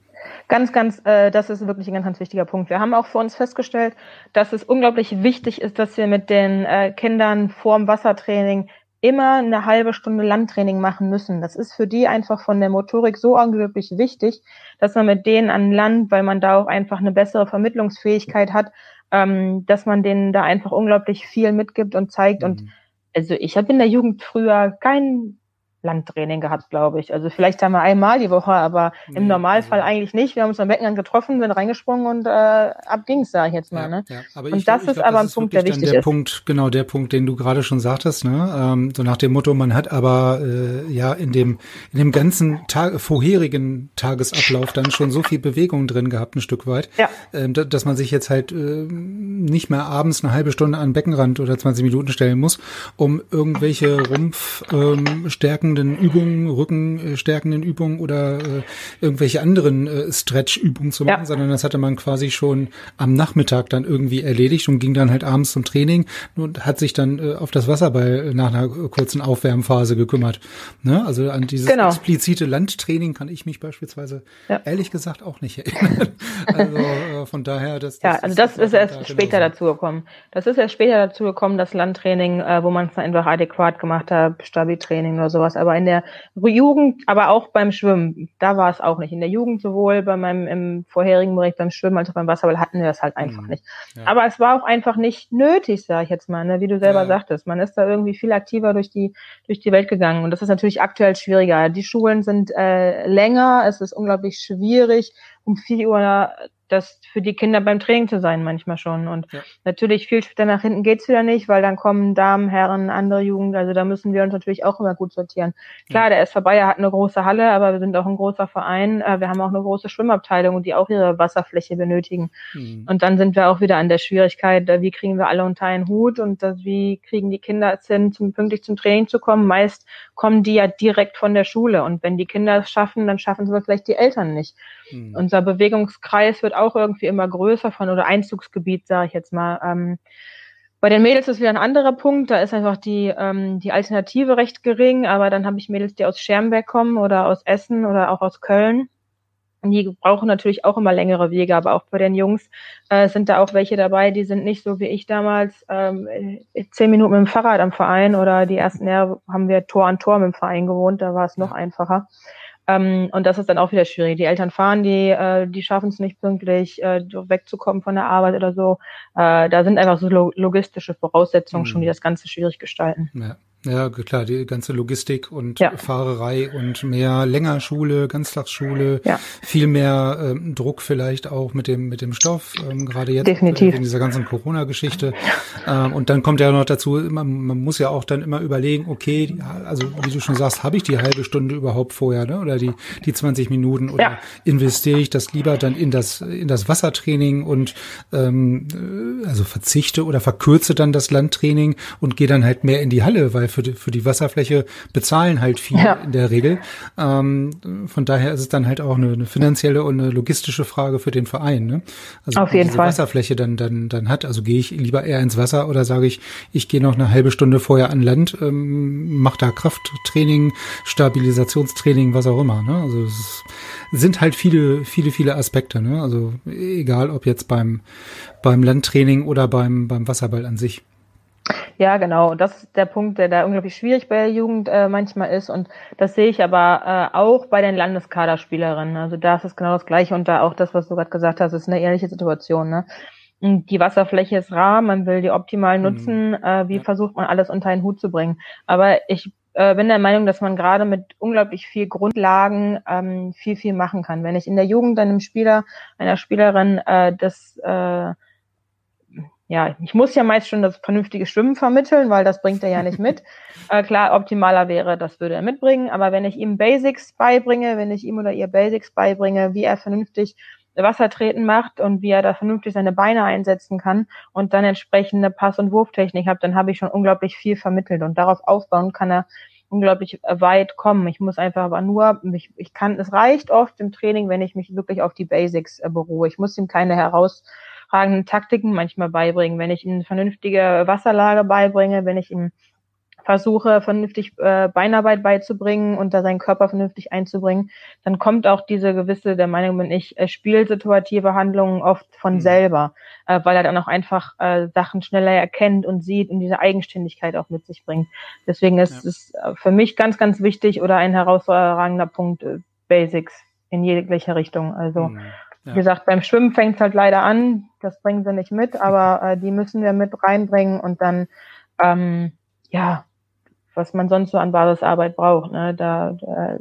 Ganz, ganz, äh, das ist wirklich ein ganz, ganz wichtiger Punkt. Wir haben auch für uns festgestellt, dass es unglaublich wichtig ist, dass wir mit den äh, Kindern vorm Wassertraining immer eine halbe Stunde Landtraining machen müssen. Das ist für die einfach von der Motorik so unglaublich wichtig, dass man mit denen an Land, weil man da auch einfach eine bessere Vermittlungsfähigkeit hat, ähm, dass man denen da einfach unglaublich viel mitgibt und zeigt. Mhm. Und also ich habe in der Jugend früher kein Landtraining gehabt, glaube ich. Also vielleicht haben wir einmal die Woche, aber nee, im Normalfall also eigentlich nicht. Wir haben uns am Beckenrand getroffen, sind reingesprungen und äh, ab ging's, sage ich jetzt mal. Ja, ne? Ja, aber und ich, das ich ist glaub, aber das ein Punkt, der wichtig der ist. Punkt, genau der Punkt, den du gerade schon sagtest. Ne? Ähm, so nach dem Motto, man hat aber äh, ja in dem in dem ganzen Tag, vorherigen Tagesablauf dann schon so viel Bewegung drin gehabt, ein Stück weit, ja. ähm, dass man sich jetzt halt äh, nicht mehr abends eine halbe Stunde an den Beckenrand oder 20 Minuten stellen muss, um irgendwelche Rumpfstärken ähm, stärkenden Übungen, rückenstärkenden äh, Übungen oder äh, irgendwelche anderen äh, Stretch-Übungen zu machen, ja. sondern das hatte man quasi schon am Nachmittag dann irgendwie erledigt und ging dann halt abends zum Training und hat sich dann äh, auf das Wasserball nach einer kurzen Aufwärmphase gekümmert. Ne? Also an dieses genau. explizite Landtraining kann ich mich beispielsweise ja. ehrlich gesagt auch nicht erinnern. also äh, von daher, das, das ja, also das, das ist erst da später dazu gekommen. Das ist erst später dazu gekommen, das Landtraining, äh, wo man es einfach adäquat gemacht hat, Stabi-Training oder sowas aber in der Jugend, aber auch beim Schwimmen, da war es auch nicht. In der Jugend sowohl bei meinem im vorherigen Bereich beim Schwimmen als auch beim Wasserball hatten wir das halt einfach mhm. nicht. Ja. Aber es war auch einfach nicht nötig, sage ich jetzt mal, ne? wie du selber ja. sagtest. Man ist da irgendwie viel aktiver durch die durch die Welt gegangen und das ist natürlich aktuell schwieriger. Die Schulen sind äh, länger, es ist unglaublich schwierig, um vier Uhr das für die Kinder beim Training zu sein manchmal schon. Und ja. natürlich viel später nach hinten geht's wieder nicht, weil dann kommen Damen, Herren, andere Jugend. Also da müssen wir uns natürlich auch immer gut sortieren. Klar, ja. der SV Bayer hat eine große Halle, aber wir sind auch ein großer Verein. Äh, wir haben auch eine große Schwimmabteilung, die auch ihre Wasserfläche benötigen. Mhm. Und dann sind wir auch wieder an der Schwierigkeit, äh, wie kriegen wir alle unter einen Hut und wie kriegen die Kinder es hin, zum, pünktlich zum Training zu kommen. Meist kommen die ja direkt von der Schule. Und wenn die Kinder es schaffen, dann schaffen sie vielleicht die Eltern nicht. Mhm. Unser Bewegungskreis wird auch irgendwie immer größer von oder Einzugsgebiet, sage ich jetzt mal. Ähm, bei den Mädels ist wieder ein anderer Punkt. Da ist einfach die, ähm, die Alternative recht gering. Aber dann habe ich Mädels, die aus Schermberg kommen oder aus Essen oder auch aus Köln. Die brauchen natürlich auch immer längere Wege, aber auch bei den Jungs äh, sind da auch welche dabei, die sind nicht so wie ich damals ähm, zehn Minuten mit dem Fahrrad am Verein oder die ersten Jahre haben wir Tor an Tor mit dem Verein gewohnt, da war es noch einfacher. Ähm, und das ist dann auch wieder schwierig. Die Eltern fahren, die, äh, die schaffen es nicht pünktlich, äh, wegzukommen von der Arbeit oder so. Äh, da sind einfach so logistische Voraussetzungen mhm. schon, die das Ganze schwierig gestalten. Ja. Ja, klar, die ganze Logistik und ja. Fahrerei und mehr Längerschule, Ganztagsschule, ja. viel mehr ähm, Druck vielleicht auch mit dem mit dem Stoff, ähm, gerade jetzt Definitiv. in dieser ganzen Corona-Geschichte. Ähm, und dann kommt ja noch dazu, man, man muss ja auch dann immer überlegen, okay, also wie du schon sagst, habe ich die halbe Stunde überhaupt vorher, ne? Oder die die 20 Minuten oder ja. investiere ich das lieber dann in das in das Wassertraining und ähm, äh, also verzichte oder verkürze dann das Landtraining und gehe dann halt mehr in die Halle, weil für die, für die Wasserfläche bezahlen halt viel ja. in der Regel. Ähm, von daher ist es dann halt auch eine, eine, finanzielle und eine logistische Frage für den Verein. Ne? Also Auf jeden diese Fall. Wasserfläche dann, dann, dann hat. Also gehe ich lieber eher ins Wasser oder sage ich, ich gehe noch eine halbe Stunde vorher an Land, ähm, mache da Krafttraining, Stabilisationstraining, was auch immer. Ne? Also es sind halt viele, viele, viele Aspekte. Ne? Also egal, ob jetzt beim, beim Landtraining oder beim, beim Wasserball an sich. Ja, genau. Das ist der Punkt, der da unglaublich schwierig bei der Jugend äh, manchmal ist. Und das sehe ich aber äh, auch bei den Landeskaderspielerinnen. Also da ist es genau das Gleiche. Und da auch das, was du gerade gesagt hast, ist eine ehrliche Situation. Ne? Die Wasserfläche ist rar, man will die optimal mhm. nutzen. Mhm. Äh, wie ja. versucht man alles unter einen Hut zu bringen? Aber ich äh, bin der Meinung, dass man gerade mit unglaublich viel Grundlagen ähm, viel, viel machen kann. Wenn ich in der Jugend einem Spieler, einer Spielerin äh, das äh, ja, ich muss ja meist schon das vernünftige Schwimmen vermitteln, weil das bringt er ja nicht mit. Äh, klar, optimaler wäre, das würde er mitbringen, aber wenn ich ihm Basics beibringe, wenn ich ihm oder ihr Basics beibringe, wie er vernünftig Wassertreten macht und wie er da vernünftig seine Beine einsetzen kann und dann entsprechende Pass- und Wurftechnik hat, dann habe ich schon unglaublich viel vermittelt und darauf aufbauen kann er unglaublich weit kommen. Ich muss einfach aber nur, ich, ich kann, es reicht oft im Training, wenn ich mich wirklich auf die Basics äh, beruhe. Ich muss ihm keine heraus herausragenden Taktiken manchmal beibringen, wenn ich ihm vernünftige Wasserlage beibringe, wenn ich ihm versuche, vernünftig äh, Beinarbeit beizubringen und da seinen Körper vernünftig einzubringen, dann kommt auch diese gewisse, der Meinung bin ich, äh, spielsituative Handlungen oft von mhm. selber, äh, weil er dann auch einfach äh, Sachen schneller erkennt und sieht und diese Eigenständigkeit auch mit sich bringt. Deswegen ist es ja. für mich ganz, ganz wichtig oder ein herausragender Punkt, äh, Basics in jeglicher Richtung. Also mhm. Ja. Wie gesagt, beim Schwimmen fängt es halt leider an, das bringen sie nicht mit, aber äh, die müssen wir mit reinbringen und dann, ähm, ja, was man sonst so an Basisarbeit braucht, ne, da, da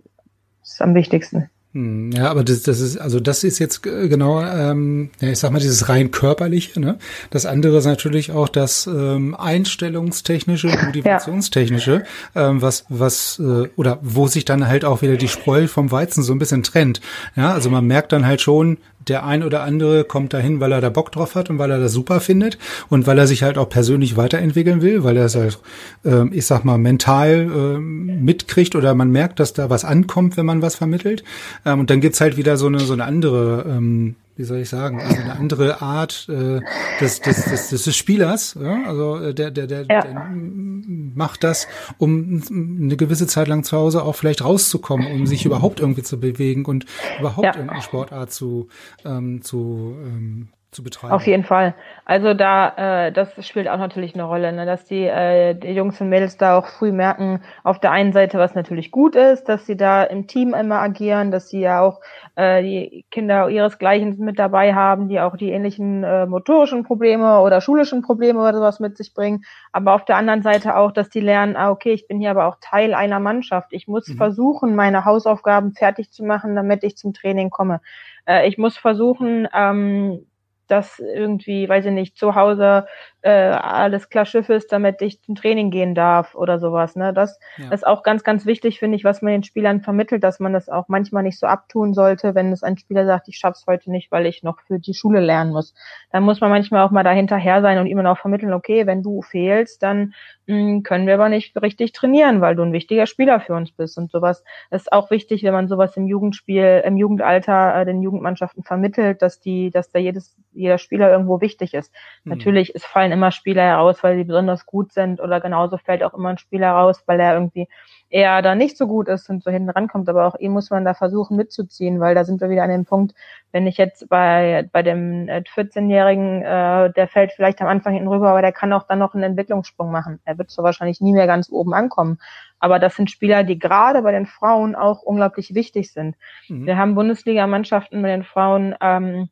ist am wichtigsten. Hm, ja, aber das, das ist, also das ist jetzt genau, ähm, ja, ich sag mal, dieses rein körperliche, ne? Das andere ist natürlich auch das ähm, einstellungstechnische, motivationstechnische, ja. ähm, was, was, äh, oder wo sich dann halt auch wieder die Spreu vom Weizen so ein bisschen trennt. Ja, also man merkt dann halt schon, der ein oder andere kommt dahin, weil er da Bock drauf hat und weil er das super findet und weil er sich halt auch persönlich weiterentwickeln will, weil er es halt, äh, ich sag mal, mental äh, mitkriegt oder man merkt, dass da was ankommt, wenn man was vermittelt. Ähm, und dann gibt's halt wieder so eine, so eine andere ähm, wie soll ich sagen, also eine andere Art äh, des, des, des, des Spielers. Ja? Also äh, der, der, der, ja. der macht das, um eine gewisse Zeit lang zu Hause auch vielleicht rauszukommen, um sich überhaupt irgendwie zu bewegen und überhaupt ja. irgendeine Sportart zu, ähm, zu ähm, zu betreiben. Auf jeden Fall. Also da, äh, das spielt auch natürlich eine Rolle, ne? dass die, äh, die Jungs und Mädels da auch früh merken, auf der einen Seite, was natürlich gut ist, dass sie da im Team immer agieren, dass sie ja auch äh, die Kinder ihresgleichen mit dabei haben, die auch die ähnlichen äh, motorischen Probleme oder schulischen Probleme oder sowas mit sich bringen. Aber auf der anderen Seite auch, dass die lernen, ah, okay, ich bin hier aber auch Teil einer Mannschaft. Ich muss mhm. versuchen, meine Hausaufgaben fertig zu machen, damit ich zum Training komme. Äh, ich muss versuchen, ähm, dass irgendwie, weiß ich nicht, zu Hause äh, alles klar Schiff ist, damit ich zum Training gehen darf oder sowas. Ne? Das ja. ist auch ganz, ganz wichtig, finde ich, was man den Spielern vermittelt, dass man das auch manchmal nicht so abtun sollte, wenn es ein Spieler sagt, ich schaff's heute nicht, weil ich noch für die Schule lernen muss. Dann muss man manchmal auch mal dahinterher sein und immer noch vermitteln, okay, wenn du fehlst, dann mh, hm, können wir aber nicht richtig trainieren, weil du ein wichtiger Spieler für uns bist. Und sowas ist auch wichtig, wenn man sowas im Jugendspiel, im Jugendalter äh, den Jugendmannschaften vermittelt, dass die, dass da jedes jeder Spieler irgendwo wichtig ist. Mhm. Natürlich, es fallen immer Spieler heraus, weil sie besonders gut sind oder genauso fällt auch immer ein Spieler raus, weil er irgendwie eher da nicht so gut ist und so hinten rankommt. Aber auch ihn muss man da versuchen mitzuziehen, weil da sind wir wieder an dem Punkt, wenn ich jetzt bei, bei dem 14-Jährigen, äh, der fällt vielleicht am Anfang hinten rüber, aber der kann auch dann noch einen Entwicklungssprung machen. Er wird so wahrscheinlich nie mehr ganz oben ankommen. Aber das sind Spieler, die gerade bei den Frauen auch unglaublich wichtig sind. Mhm. Wir haben Bundesliga-Mannschaften bei den Frauen, ähm,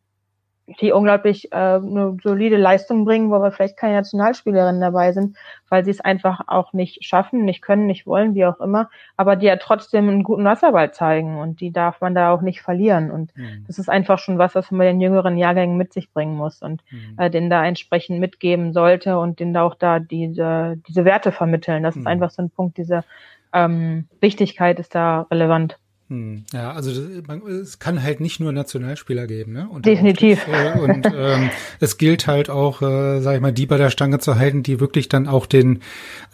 die unglaublich äh, eine solide Leistung bringen, wo aber vielleicht keine Nationalspielerinnen dabei sind, weil sie es einfach auch nicht schaffen, nicht können, nicht wollen, wie auch immer, aber die ja trotzdem einen guten Wasserball zeigen und die darf man da auch nicht verlieren. Und mhm. das ist einfach schon was, was man bei den jüngeren Jahrgängen mit sich bringen muss und mhm. äh, den da entsprechend mitgeben sollte und den da auch da diese, diese Werte vermitteln. Das mhm. ist einfach so ein Punkt, diese ähm, Wichtigkeit ist da relevant. Hm, ja, also es kann halt nicht nur Nationalspieler geben, ne? Und Definitiv. Äh, und ähm, es gilt halt auch, äh, sag ich mal, die bei der Stange zu halten, die wirklich dann auch den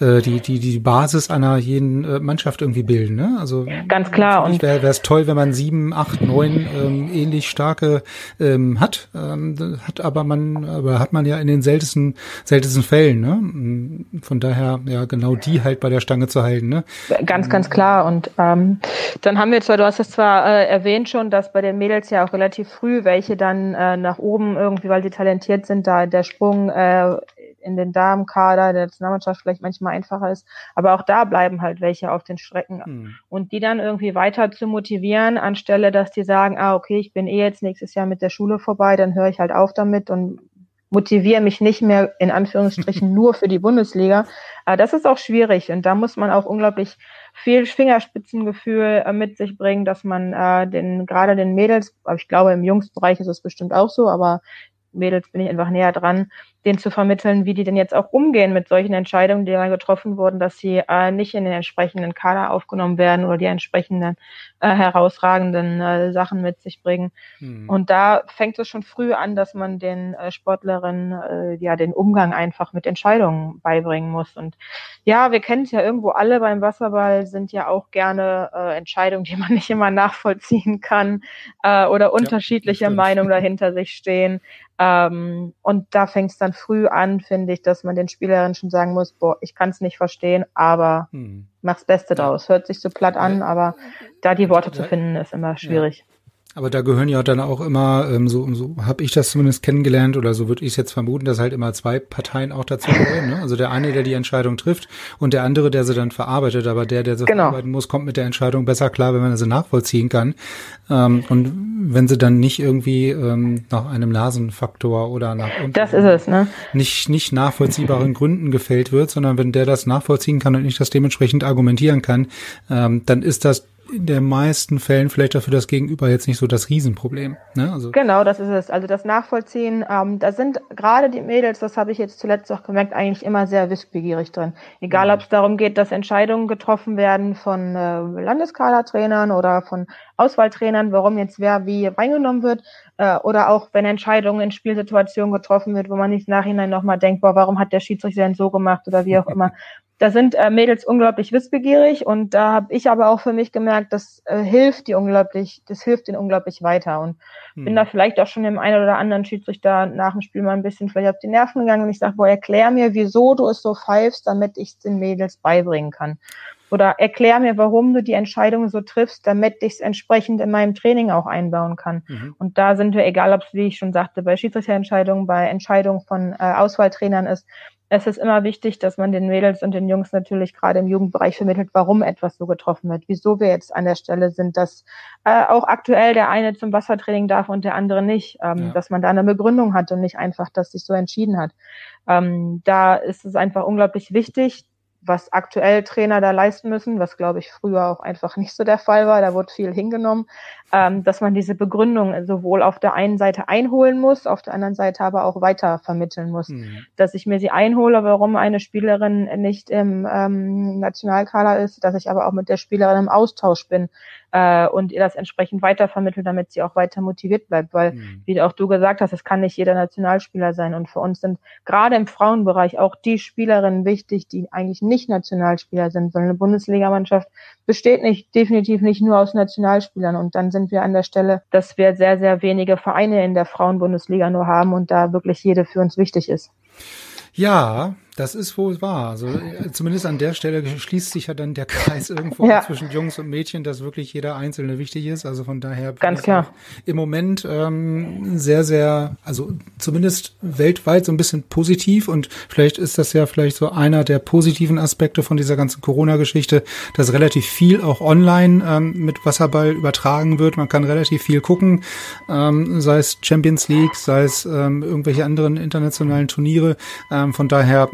äh, die die die Basis einer jeden äh, Mannschaft irgendwie bilden, ne? Also ganz klar. Und wäre es toll, wenn man sieben, acht, neun ähm, ähnlich starke ähm, hat, ähm, hat aber man, aber hat man ja in den seltensten seltensten Fällen, ne? Hm, von daher ja genau die halt bei der Stange zu halten, ne? Ganz ganz klar. Und ähm, dann haben wir zwar, du hast es zwar äh, erwähnt schon, dass bei den Mädels ja auch relativ früh welche dann äh, nach oben irgendwie, weil sie talentiert sind, da der Sprung äh, in den Damenkader der Nationalmannschaft vielleicht manchmal einfacher ist. Aber auch da bleiben halt welche auf den Strecken. Hm. Und die dann irgendwie weiter zu motivieren, anstelle, dass die sagen, ah, okay, ich bin eh jetzt nächstes Jahr mit der Schule vorbei, dann höre ich halt auf damit und motiviere mich nicht mehr in Anführungsstrichen nur für die Bundesliga. Aber das ist auch schwierig und da muss man auch unglaublich viel Fingerspitzengefühl äh, mit sich bringen, dass man äh, den gerade den Mädels, aber ich glaube im Jungsbereich ist es bestimmt auch so, aber Mädels bin ich einfach näher dran, denen zu vermitteln, wie die denn jetzt auch umgehen mit solchen Entscheidungen, die dann getroffen wurden, dass sie äh, nicht in den entsprechenden Kader aufgenommen werden oder die entsprechenden äh, herausragenden äh, Sachen mit sich bringen. Mhm. Und da fängt es schon früh an, dass man den äh, Sportlerinnen äh, ja den Umgang einfach mit Entscheidungen beibringen muss. Und ja, wir kennen es ja irgendwo alle beim Wasserball, sind ja auch gerne äh, Entscheidungen, die man nicht immer nachvollziehen kann äh, oder unterschiedliche ja, Meinungen dahinter sich stehen. Ähm, und da fängt es dann früh an, finde ich, dass man den Spielerinnen schon sagen muss, boah, ich kann es nicht verstehen, aber hm. mach's Beste draus. Hört sich so platt an, aber da die Worte zu finden, ist immer schwierig. Ja. Aber da gehören ja dann auch immer, ähm, so, so habe ich das zumindest kennengelernt oder so würde ich es jetzt vermuten, dass halt immer zwei Parteien auch dazu gehören. Ne? Also der eine, der die Entscheidung trifft und der andere, der sie dann verarbeitet. Aber der, der sie genau. verarbeiten muss, kommt mit der Entscheidung besser klar, wenn man sie nachvollziehen kann. Ähm, und wenn sie dann nicht irgendwie ähm, nach einem Nasenfaktor oder nach das ist es, ne? nicht, nicht nachvollziehbaren Gründen gefällt wird, sondern wenn der das nachvollziehen kann und nicht das dementsprechend argumentieren kann, ähm, dann ist das in den meisten Fällen vielleicht dafür das Gegenüber jetzt nicht so das Riesenproblem. Ne? Also genau, das ist es. Also das Nachvollziehen, ähm, da sind gerade die Mädels, das habe ich jetzt zuletzt auch gemerkt, eigentlich immer sehr wissbegierig drin. Egal, mhm. ob es darum geht, dass Entscheidungen getroffen werden von äh, Landeskadertrainern oder von Auswahltrainern, warum jetzt wer wie reingenommen wird, äh, oder auch wenn Entscheidungen in Spielsituationen getroffen wird, wo man nicht nachhinein nochmal denkt, boah, warum hat der Schiedsrichter denn so gemacht oder wie auch immer. Da sind äh, Mädels unglaublich wissbegierig und da habe ich aber auch für mich gemerkt, das äh, hilft die unglaublich, das hilft ihnen unglaublich weiter und hm. bin da vielleicht auch schon dem einen oder anderen Schiedsrichter nach dem Spiel mal ein bisschen vielleicht auf die Nerven gegangen und ich sage, boah, erklär mir, wieso du es so pfeifst, damit ich es den Mädels beibringen kann. Oder erklär mir, warum du die Entscheidung so triffst, damit ich es entsprechend in meinem Training auch einbauen kann. Mhm. Und da sind wir, egal ob es, wie ich schon sagte, bei Schiedsrichterentscheidungen, bei Entscheidungen von äh, Auswahltrainern ist, es ist immer wichtig, dass man den Mädels und den Jungs natürlich gerade im Jugendbereich vermittelt, warum etwas so getroffen wird, wieso wir jetzt an der Stelle sind, dass äh, auch aktuell der eine zum Wassertraining darf und der andere nicht, ähm, ja. dass man da eine Begründung hat und nicht einfach, dass sich so entschieden hat. Ähm, da ist es einfach unglaublich wichtig, was aktuell Trainer da leisten müssen, was glaube ich früher auch einfach nicht so der Fall war, da wurde viel hingenommen, ähm, dass man diese Begründung sowohl auf der einen Seite einholen muss, auf der anderen Seite aber auch weiter vermitteln muss. Mhm. Dass ich mir sie einhole, warum eine Spielerin nicht im ähm, Nationalkader ist, dass ich aber auch mit der Spielerin im Austausch bin, äh, und ihr das entsprechend weitervermitteln, damit sie auch weiter motiviert bleibt. Weil, mhm. wie auch du gesagt hast, es kann nicht jeder Nationalspieler sein. Und für uns sind gerade im Frauenbereich auch die Spielerinnen wichtig, die eigentlich nicht Nationalspieler sind, sondern eine Bundesligamannschaft besteht nicht, definitiv nicht nur aus Nationalspielern. Und dann sind wir an der Stelle, dass wir sehr, sehr wenige Vereine in der Frauenbundesliga nur haben und da wirklich jede für uns wichtig ist. Ja, das ist wohl wahr. Also äh, zumindest an der Stelle schließt sich ja dann der Kreis irgendwo ja. zwischen Jungs und Mädchen, dass wirklich jeder Einzelne wichtig ist. Also von daher ganz klar im Moment ähm, sehr, sehr, also zumindest weltweit so ein bisschen positiv und vielleicht ist das ja vielleicht so einer der positiven Aspekte von dieser ganzen Corona-Geschichte, dass relativ viel auch online ähm, mit Wasserball übertragen wird. Man kann relativ viel gucken, ähm, sei es Champions League, sei es ähm, irgendwelche anderen internationalen Turniere. Ähm, von daher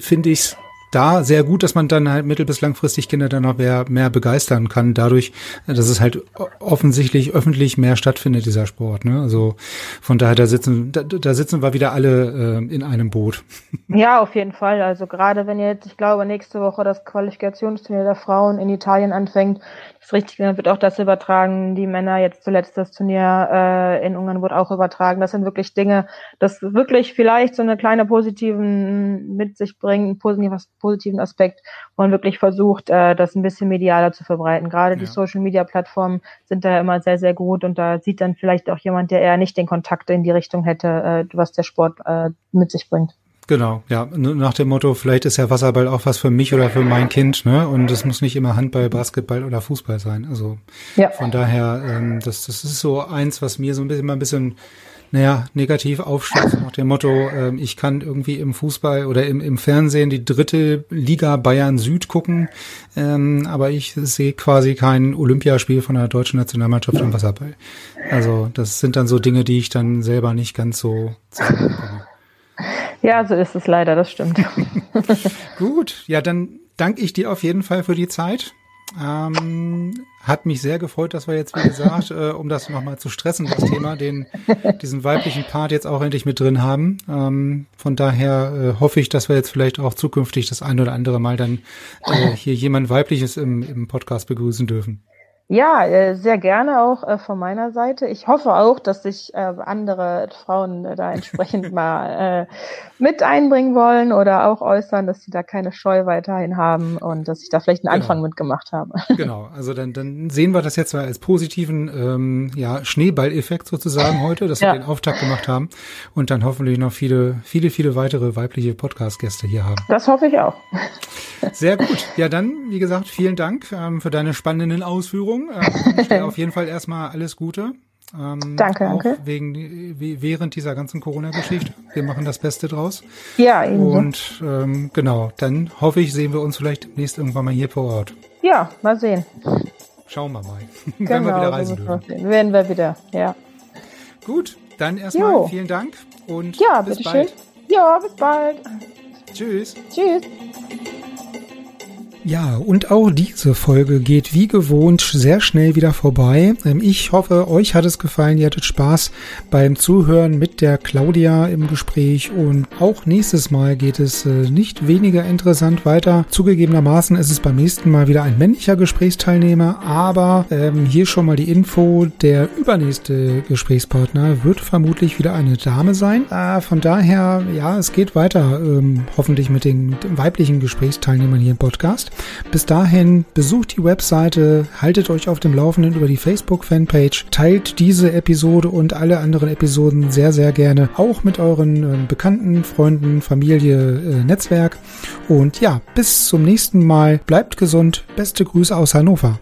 finde ich da sehr gut, dass man dann halt mittel- bis langfristig Kinder dann noch mehr, mehr begeistern kann, dadurch, dass es halt offensichtlich öffentlich mehr stattfindet, dieser Sport. Ne? Also von daher, da sitzen, da, da sitzen wir wieder alle äh, in einem Boot. Ja, auf jeden Fall. Also gerade wenn jetzt, ich glaube, nächste Woche das Qualifikationsturnier der Frauen in Italien anfängt, ist richtig, dann wird auch das übertragen. Die Männer, jetzt zuletzt das Turnier äh, in Ungarn wird auch übertragen. Das sind wirklich Dinge, das wirklich vielleicht so eine kleine positiven mit sich bringen, positiven, positiven Aspekt, wo man wirklich versucht, äh, das ein bisschen medialer zu verbreiten. Gerade ja. die Social Media Plattformen sind da immer sehr, sehr gut und da sieht dann vielleicht auch jemand, der eher nicht den Kontakt in die Richtung hätte, äh, was der Sport äh, mit sich bringt. Genau, ja, nach dem Motto, vielleicht ist ja Wasserball auch was für mich oder für mein Kind, ne? Und es muss nicht immer Handball, Basketball oder Fußball sein. Also ja. von daher, ähm, das, das ist so eins, was mir so ein bisschen mal ein bisschen, naja, negativ aufstößt, nach dem Motto, ähm, ich kann irgendwie im Fußball oder im, im Fernsehen die dritte Liga Bayern Süd gucken, ähm, aber ich sehe quasi kein Olympiaspiel von der deutschen Nationalmannschaft im Wasserball. Also das sind dann so Dinge, die ich dann selber nicht ganz so zusammenbekomme. Ja, so ist es leider, das stimmt. Gut, ja, dann danke ich dir auf jeden Fall für die Zeit. Ähm, hat mich sehr gefreut, dass wir jetzt, wie gesagt, äh, um das nochmal zu stressen, das Thema, den, diesen weiblichen Part jetzt auch endlich mit drin haben. Ähm, von daher äh, hoffe ich, dass wir jetzt vielleicht auch zukünftig das ein oder andere Mal dann äh, hier jemand weibliches im, im Podcast begrüßen dürfen. Ja, äh, sehr gerne auch äh, von meiner Seite. Ich hoffe auch, dass sich äh, andere Frauen da entsprechend mal mit einbringen wollen oder auch äußern, dass sie da keine Scheu weiterhin haben und dass ich da vielleicht einen genau. Anfang mitgemacht habe. Genau, also dann, dann sehen wir das jetzt mal als positiven ähm, ja, Schneeballeffekt sozusagen heute, dass ja. wir den Auftakt gemacht haben und dann hoffentlich noch viele, viele, viele weitere weibliche Podcast-Gäste hier haben. Das hoffe ich auch. Sehr gut. Ja, dann, wie gesagt, vielen Dank ähm, für deine spannenden Ausführungen. Ich dir auf jeden Fall erstmal alles Gute. Ähm, danke, danke. Wegen, während dieser ganzen Corona-Geschichte. Wir machen das Beste draus. Ja, eben. Und ähm, genau, dann hoffe ich, sehen wir uns vielleicht demnächst irgendwann mal hier vor Ort. Ja, mal sehen. Schauen wir mal. Genau, Wenn wir wieder reisen dürfen. Werden wir wieder, ja. Gut, dann erstmal jo. vielen Dank und ja, bis bald. Schön. Ja, bis bald. Tschüss. Tschüss. Ja, und auch diese Folge geht wie gewohnt sehr schnell wieder vorbei. Ähm, ich hoffe, euch hat es gefallen, ihr hattet Spaß beim Zuhören mit der Claudia im Gespräch und auch nächstes Mal geht es äh, nicht weniger interessant weiter. Zugegebenermaßen ist es beim nächsten Mal wieder ein männlicher Gesprächsteilnehmer, aber ähm, hier schon mal die Info, der übernächste Gesprächspartner wird vermutlich wieder eine Dame sein. Äh, von daher, ja, es geht weiter, ähm, hoffentlich mit den weiblichen Gesprächsteilnehmern hier im Podcast. Bis dahin besucht die Webseite, haltet euch auf dem Laufenden über die Facebook-Fanpage, teilt diese Episode und alle anderen Episoden sehr, sehr gerne auch mit euren äh, Bekannten, Freunden, Familie, äh, Netzwerk. Und ja, bis zum nächsten Mal. Bleibt gesund. Beste Grüße aus Hannover.